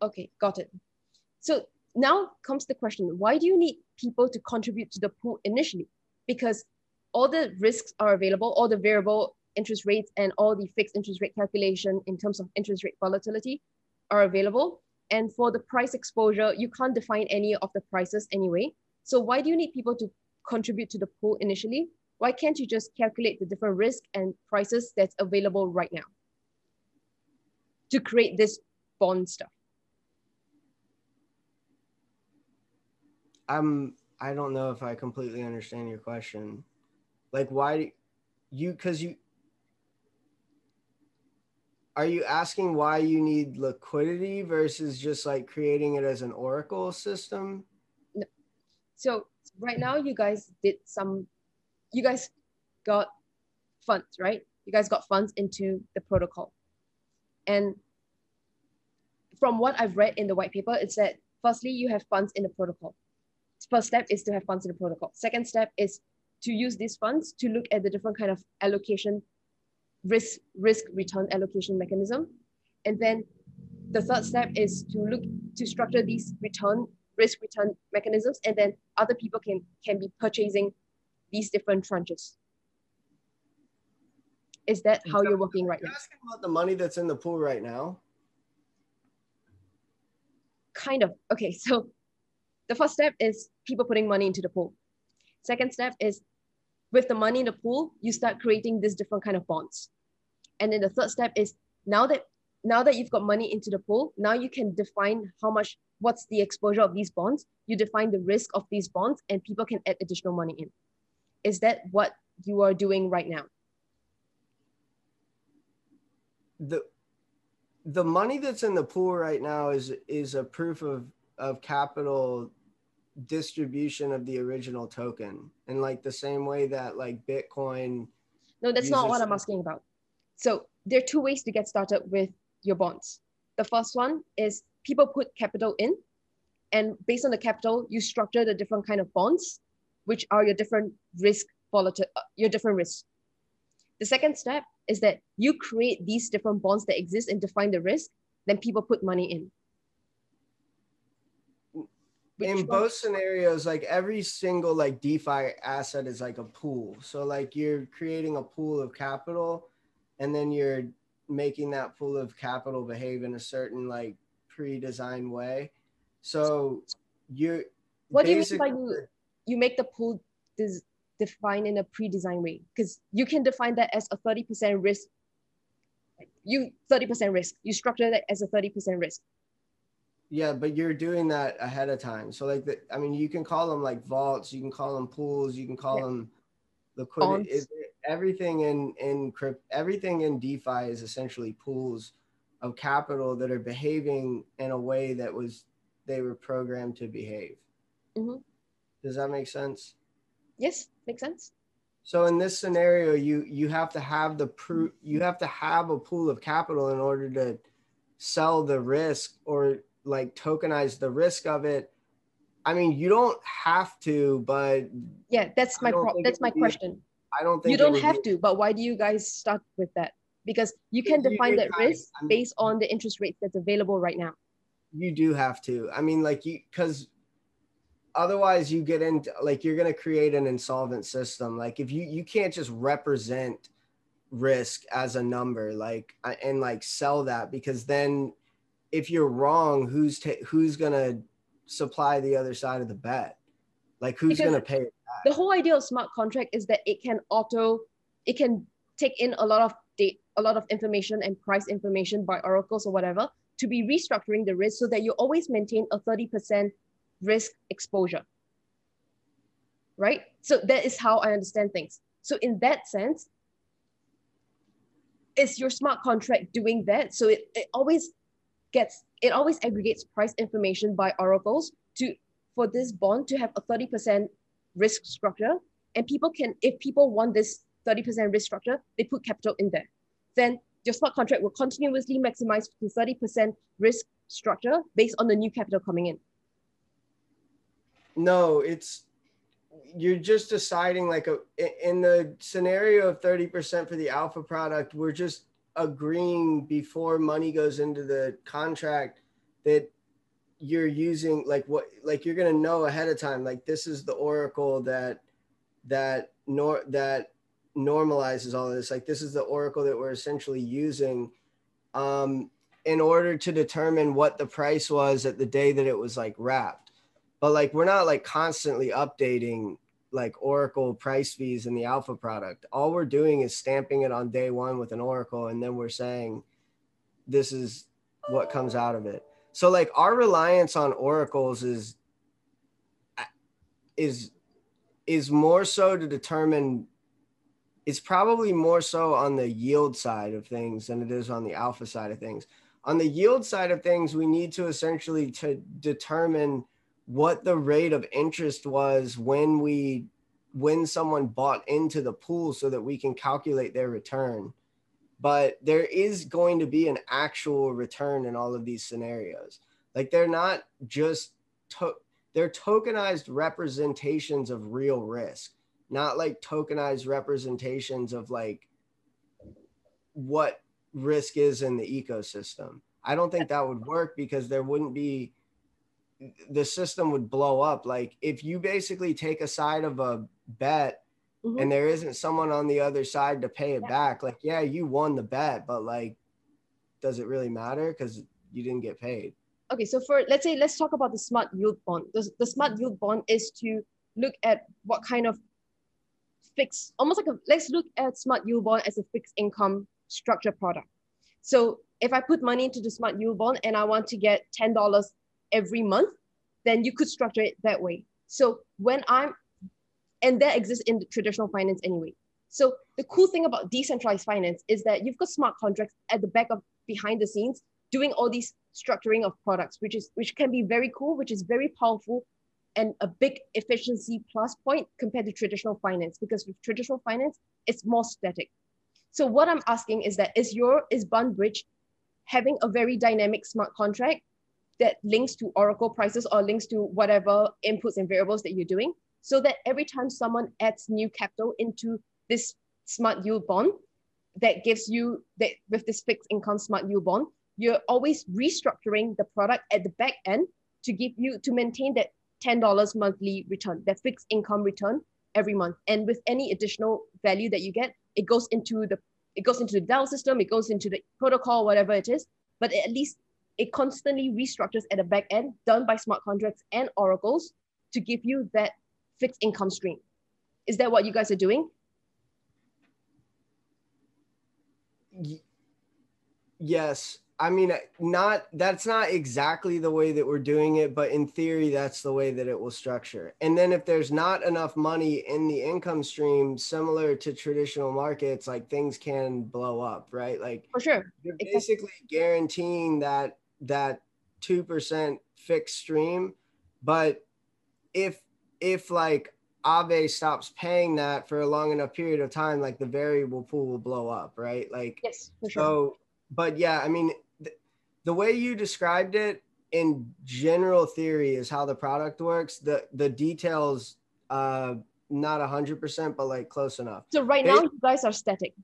Okay, got it. So now comes the question why do you need people to contribute to the pool initially? Because all the risks are available, all the variable interest rates and all the fixed interest rate calculation in terms of interest rate volatility are available. And for the price exposure, you can't define any of the prices anyway. So why do you need people to contribute to the pool initially? Why can't you just calculate the different risk and prices that's available right now to create this bond stuff? I'm I don't know if I completely understand your question. Like why do you cuz you Are you asking why you need liquidity versus just like creating it as an oracle system? So right now you guys did some you guys got funds, right? You guys got funds into the protocol. And from what I've read in the white paper, it's that firstly you have funds in the protocol. First step is to have funds in the protocol. Second step is to use these funds to look at the different kind of allocation risk risk return allocation mechanism. And then the third step is to look to structure these return risk return mechanisms and then other people can can be purchasing these different tranches. Is that how you're working right now? asking about the money that's in the pool right now? Kind of. Okay, so the first step is people putting money into the pool. Second step is with the money in the pool, you start creating these different kind of bonds. And then the third step is now that now that you've got money into the pool, now you can define how much what's the exposure of these bonds. You define the risk of these bonds and people can add additional money in. Is that what you are doing right now? The the money that's in the pool right now is is a proof of of capital distribution of the original token and like the same way that like bitcoin No, that's not what I'm asking about. So there are two ways to get started with your bonds. The first one is people put capital in, and based on the capital, you structure the different kind of bonds, which are your different risk volatility, uh, your different risks. The second step is that you create these different bonds that exist and define the risk. Then people put money in. Which in both scenarios like every single like defi asset is like a pool so like you're creating a pool of capital and then you're making that pool of capital behave in a certain like pre-designed way so you're What do you mean by you, you make the pool des- defined in a pre-designed way? Because you can define that as a 30% risk. You 30% risk. You structure that as a 30% risk. Yeah, but you're doing that ahead of time. So like the, I mean, you can call them like vaults, you can call them pools, you can call Yeah. them liquidity. It, everything in in crypt, everything in DeFi is essentially pools of capital that are behaving in a way that was they were programmed to behave. Mhm. Does that make sense? Yes, makes sense. So in this scenario, you you have to have the proof. You have to have a pool of capital in order to sell the risk or like tokenize the risk of it. I mean, you don't have to, but yeah, that's my pro- that's my question. I don't think you don't have be, to, but why do you guys start with that? Because you can define that risk I mean, based on the interest rate that's available right now. You do have to. I mean, like you because otherwise you get into like you're going to create an insolvent system like if you you can't just represent risk as a number like uh, and like sell that because then if you're wrong who's ta- who's going to supply the other side of the bet like who's going to pay it back? the whole idea of smart contract is that it can auto it can take in a lot of data a lot of information and price information by oracles or whatever to be restructuring the risk so that you always maintain a 30% risk exposure. Right? So that is how I understand things. So in that sense, is your smart contract doing that? So it, it always gets it always aggregates price information by oracles to for this bond to have a 30% risk structure. And people can, if people want this 30% risk structure, they put capital in there. Then your smart contract will continuously maximize to 30% risk structure based on the new capital coming in. No, it's you're just deciding like a in the scenario of 30% for the alpha product, we're just agreeing before money goes into the contract that you're using like what like you're going to know ahead of time like this is the oracle that that nor that normalizes all this like this is the oracle that we're essentially using um in order to determine what the price was at the day that it was like wrapped but like we're not like constantly updating like Oracle price fees in the alpha product. All we're doing is stamping it on day one with an Oracle, and then we're saying this is what comes out of it. So like our reliance on oracles is is is more so to determine it's probably more so on the yield side of things than it is on the alpha side of things. On the yield side of things, we need to essentially to determine what the rate of interest was when we when someone bought into the pool so that we can calculate their return. But there is going to be an actual return in all of these scenarios. Like they're not just to- they're tokenized representations of real risk not like tokenized representations of like what risk is in the ecosystem. I don't think that would work because there wouldn't be the system would blow up. Like if you basically take a side of a bet mm-hmm. and there isn't someone on the other side to pay it yeah. back, like yeah, you won the bet, but like, does it really matter because you didn't get paid? Okay, so for let's say let's talk about the smart yield bond. The, the smart yield bond is to look at what kind of fixed, almost like a let's look at smart yield bond as a fixed income structure product. So if I put money into the smart yield bond and I want to get ten dollars every month, then you could structure it that way. So when I'm, and that exists in traditional finance anyway. So the cool thing about decentralized finance is that you've got smart contracts at the back of behind the scenes doing all these structuring of products, which is which can be very cool, which is very powerful and a big efficiency plus point compared to traditional finance because with traditional finance, it's more static. So what I'm asking is that is your is BarnBridge having a very dynamic smart contract that links to Oracle prices or links to whatever inputs and variables that you're doing so that every time someone adds new capital into this smart yield bond that gives you that with this fixed income smart yield bond, you're always restructuring the product at the back end to give you to maintain that $10 monthly return, that fixed income return every month. And with any additional value that you get, it goes into the it goes into the DAO system, it goes into the protocol, whatever it is. But at least it constantly restructures at the back end done by smart contracts and oracles to give you that fixed income stream. Is that what you guys are doing? Yes. I mean, not that's not exactly the way that we're doing it, but in theory, that's the way that it will structure. And then if there's not enough money in the income stream, similar to traditional markets, like things can blow up, right? Like for sure, you're basically guaranteeing that that 2% fixed stream but if if like Aave stops paying that for a long enough period of time, like the variable pool will blow up, right? Like, yes, for sure. so, but yeah, I mean, th- the way you described it in general theory is how the product works. The the details, uh, not a hundred percent, but like close enough. So right now, you guys are static,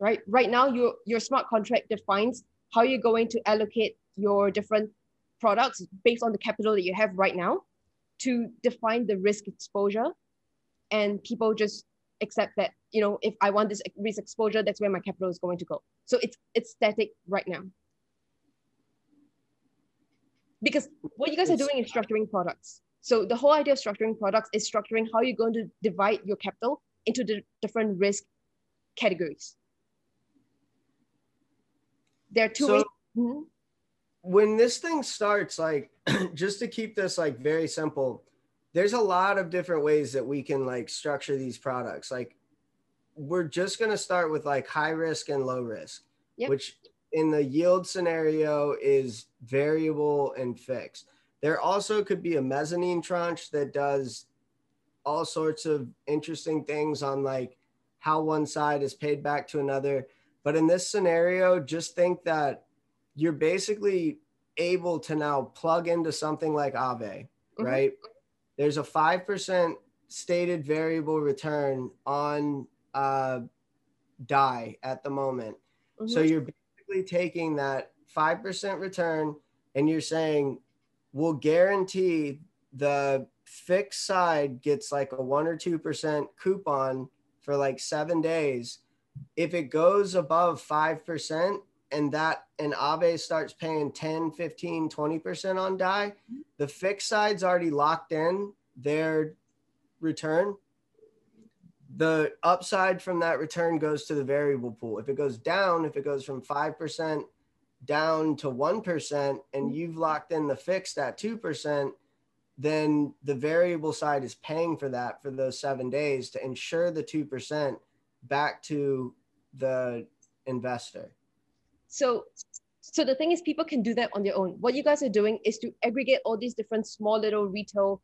right? Right now, your your smart contract defines how you're going to allocate your different products based on the capital that you have right now to define the risk exposure. And people just accept that you know if i want this risk exposure that's where my capital is going to go. So it's it's static right now. Because what you guys are doing is structuring products. So the whole idea of structuring products is structuring how you're going to divide your capital into the different risk categories. There are two so, ways. Mm-hmm. When this thing starts like just to keep this like very simple there's a lot of different ways that we can like structure these products. Like we're just going to start with like high risk and low risk, yep. which in the yield scenario is variable and fixed. There also could be a mezzanine tranche that does all sorts of interesting things on like how one side is paid back to another. But in this scenario, just think that you're basically able to now plug into something like Aave, mm-hmm. right? there's a 5% stated variable return on uh, DAI at the moment. Mm-hmm. So you're basically taking that 5% return and you're saying, we'll guarantee the fixed side gets like a 1 or 2% coupon for like seven days. If it goes above 5%, and that and Aave starts paying 10, 15, 20% on DAI, the fixed side's already locked in their return. The upside from that return goes to the variable pool. If it goes down, if it goes from 5% down to 1%, and you've locked in the fixed at 2%, then the variable side is paying for that for those seven days to ensure the 2% back to the investor. So so the thing is people can do that on their own. What you guys are doing is to aggregate all these different small little retail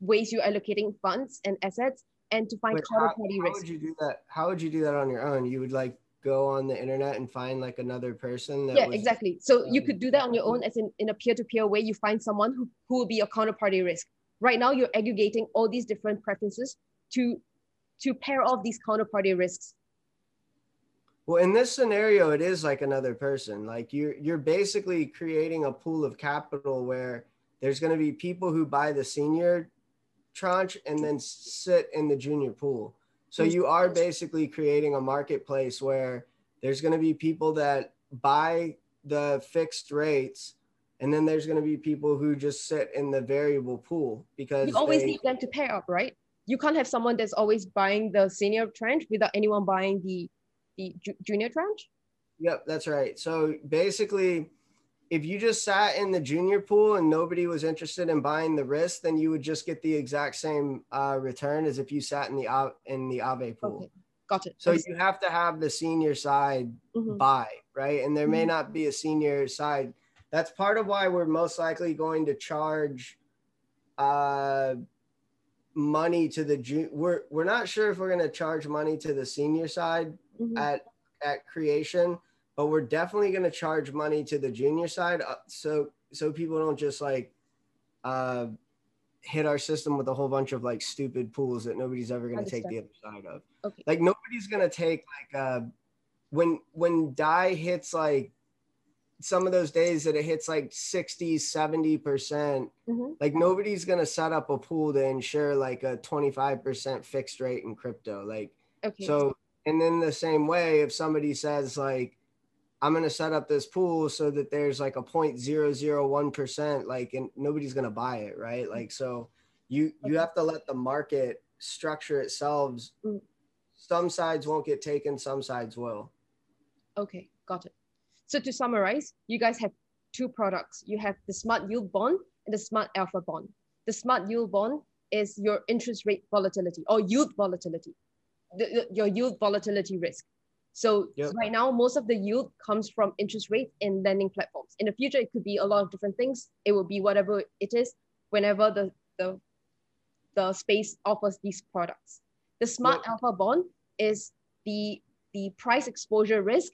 ways you're allocating funds and assets and to find Wait, counterparty how, risk. How would you do that? How would you do that on your own? You would like go on the internet and find like another person yeah was, exactly so um, you could do that on your own as in in a peer-to-peer way you find someone who, who will be your counterparty risk right now you're aggregating all these different preferences to to pair off these counterparty risks well, in this scenario, it is like another person. Like you're you're basically creating a pool of capital where there's going to be people who buy the senior tranche and then sit in the junior pool. So you are basically creating a marketplace where there's going to be people that buy the fixed rates and then there's going to be people who just sit in the variable pool because you always they, need them to pair up, right? You can't have someone that's always buying the senior tranche without anyone buying the the junior tranche. Yep, that's right. So basically, if you just sat in the junior pool and nobody was interested in buying the risk, then you would just get the exact same uh, return as if you sat in the in the Aave pool. Okay. Got it. So you have to have the senior side mm-hmm. buy, right? And there may mm-hmm. not be a senior side. That's part of why we're most likely going to charge uh, money to the ju- we're we're not sure if we're going to charge money to the senior side mm-hmm. at at creation but we're definitely going to charge money to the junior side uh, so so people don't just like uh, hit our system with a whole bunch of like stupid pools that nobody's ever going to take the other side of okay. like nobody's going to take like uh when when DAI hits like some of those days that it hits like 60 70 percent mm-hmm. like nobody's gonna set up a pool to ensure like a 25 percent fixed rate in crypto like okay. so and then the same way if somebody says like I'm going to set up this pool so that there's like a 0.001%, like, and nobody's going to buy it. Right. Mm. Like, so you, you have to let the market structure itself. Mm. Some sides won't get taken. Some sides will. Okay. Got it. So to summarize, you guys have two products. You have the smart yield bond and the smart alpha bond. The smart yield bond is your interest rate volatility or yield volatility, the, your yield volatility risk. So yep. right now, most of the yield comes from interest rates in lending platforms. In the future, it could be a lot of different things. It will be whatever it is, whenever the, the the space offers these products. The smart yep. alpha bond is the the price exposure risk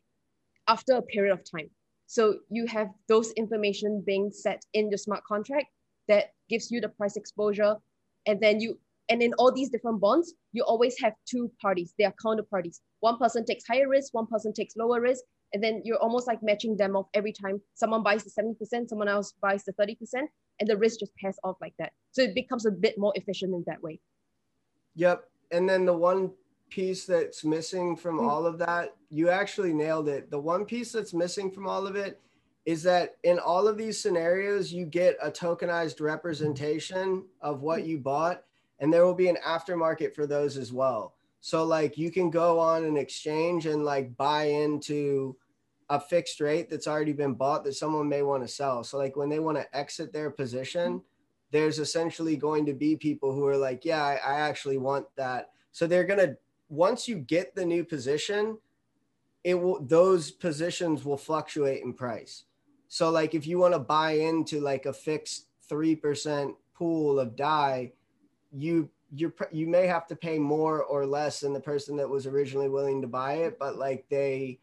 after a period of time. So you have those information being set in the smart contract that gives you the price exposure. And then you, and in all these different bonds, you always have two parties. They are counterparties. One person takes higher risk, one person takes lower risk. And then you're almost like matching them off every time someone buys the 70%, someone else buys the 30%, and the risk just pass off like that. So it becomes a bit more efficient in that way. Yep. And then the one piece that's missing from mm-hmm. all of that, you actually nailed it. The one piece that's missing from all of it is that in all of these scenarios, you get a tokenized representation of what mm-hmm. you bought, and there will be an aftermarket for those as well. So, like, you can go on an exchange and like buy into a fixed rate that's already been bought that someone may want to sell. So, like, when they want to exit their position, there's essentially going to be people who are like, yeah, I, I actually want that. So, they're going to once you get the new position, it will those positions will fluctuate in price. So like if you want to buy into like a fixed 3% pool of DAI, you you you may have to pay more or less than the person that was originally willing to buy it, but like they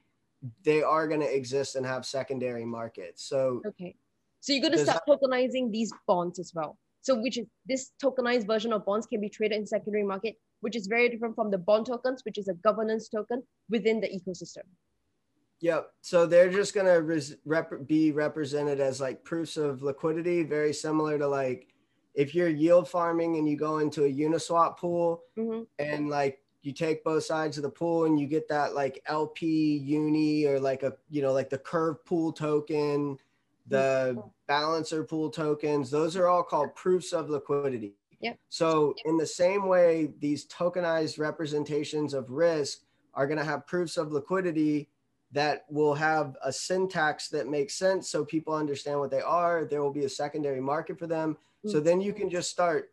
they are going to exist and have secondary markets. So okay, so you're going to start that, tokenizing these bonds as well. So which is this tokenized version of bonds can be traded in secondary market which is very different from the bond tokens, which is a governance token within the ecosystem. Yep. So they're just going to rep- be represented as like proofs of liquidity, very similar to like if you're yield farming and you go into a Uniswap pool mm-hmm. and like you take both sides of the pool and you get that like LP uni or like a, you know, like the curve pool token, the mm-hmm. balancer pool tokens, those are all called proofs of liquidity. Yep. So in the same way, these tokenized representations of risk are going to have proofs of liquidity that will have a syntax that makes sense so people understand what they are. There will be a secondary market for them. So mm. then you can just start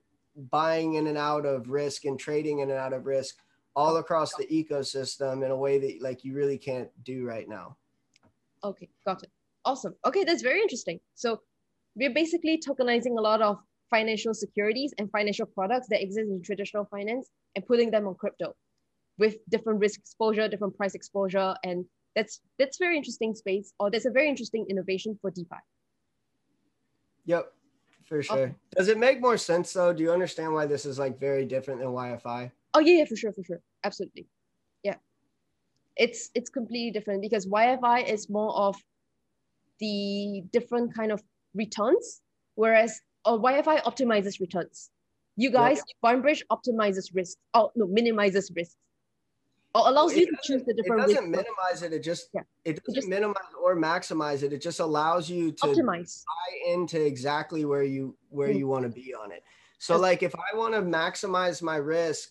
buying in and out of risk and trading in and out of risk all across the ecosystem in a way that like you really can't do right now. Okay, got it. Awesome. Okay, that's very interesting. So we're basically tokenizing a lot of financial securities and financial products that exist in traditional finance and putting them on crypto with different risk exposure, different price exposure. And that's that's very interesting space, or that's a very interesting innovation for DeFi. Yep, for oh, sure. Okay. Does it make more sense though? Do you understand why this is like very different than YFI? Oh yeah, yeah, for sure, for sure. Absolutely. Yeah. It's it's completely different because YFI is more of the different kind of returns, whereas oh, or YFI optimizes returns. You guys, yeah. Bridge optimizes risk. Oh no, minimizes risks. Or allows you to choose the different. It doesn't minimize it. It just yeah. it doesn't it just, minimize or maximize it. It just allows you to optimize buy into exactly where you where mm-hmm. you want to be on it. So That's, like if I want to maximize my risk,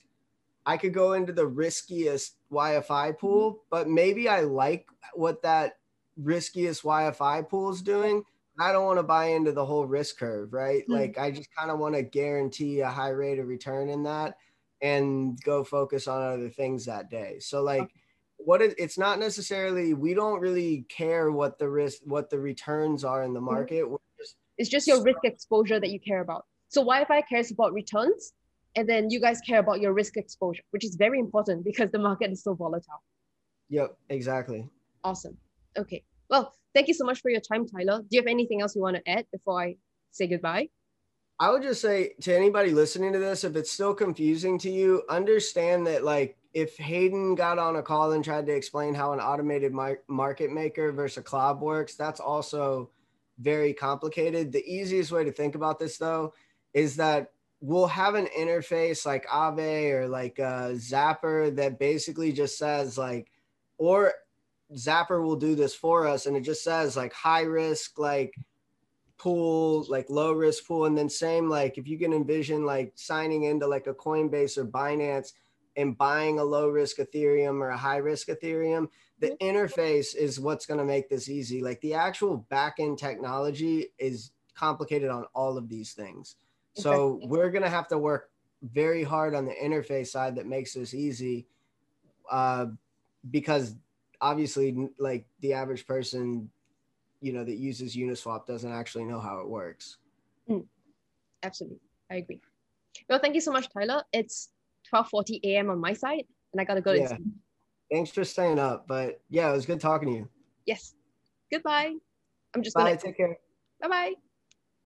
I could go into the riskiest YFI mm-hmm. pool, mm-hmm. but maybe I like what that riskiest YFI pool is doing. I don't want to buy into the whole risk curve, right? Mm-hmm. Like I just kind of want to guarantee a high rate of return in that and go focus on other things that day. So like okay. what it, it's not necessarily we don't really care what the risk what the returns are in the mm-hmm. market. Mm-hmm. Just, it's just your risk exposure that you care about. So YFI cares about returns and then you guys care about your risk exposure, which is very important because the market is so volatile. Yep, exactly. Awesome. Okay. Well, thank you so much for your time, Tyler. Do you have anything else you want to add before I say goodbye? I would just say to anybody listening to this, if it's still confusing to you, understand that like if Hayden got on a call and tried to explain how an automated market maker versus a cloud works, that's also very complicated. The easiest way to think about this though is that we'll have an interface like Aave or like a Zapper that basically just says like, or Zapper will do this for us, and it just says like high risk, like pool, like low risk pool, and then same like if you can envision like signing into like a Coinbase or Binance and buying a low risk Ethereum or a high risk Ethereum, the interface is what's going to make this easy. Like the actual backend technology is complicated on all of these things. So we're going to have to work very hard on the interface side that makes this easy uh, because obviously like the average person you know that uses uniswap doesn't actually know how it works mm, absolutely i agree Well, thank you so much, Tyler. It's 12:40 a.m. on my side, and I gotta go Yeah. to sleep. Thanks for staying up. But yeah, it was good talking to you. Yes. Goodbye. I'm just Bye. gonna Take care. bye bye.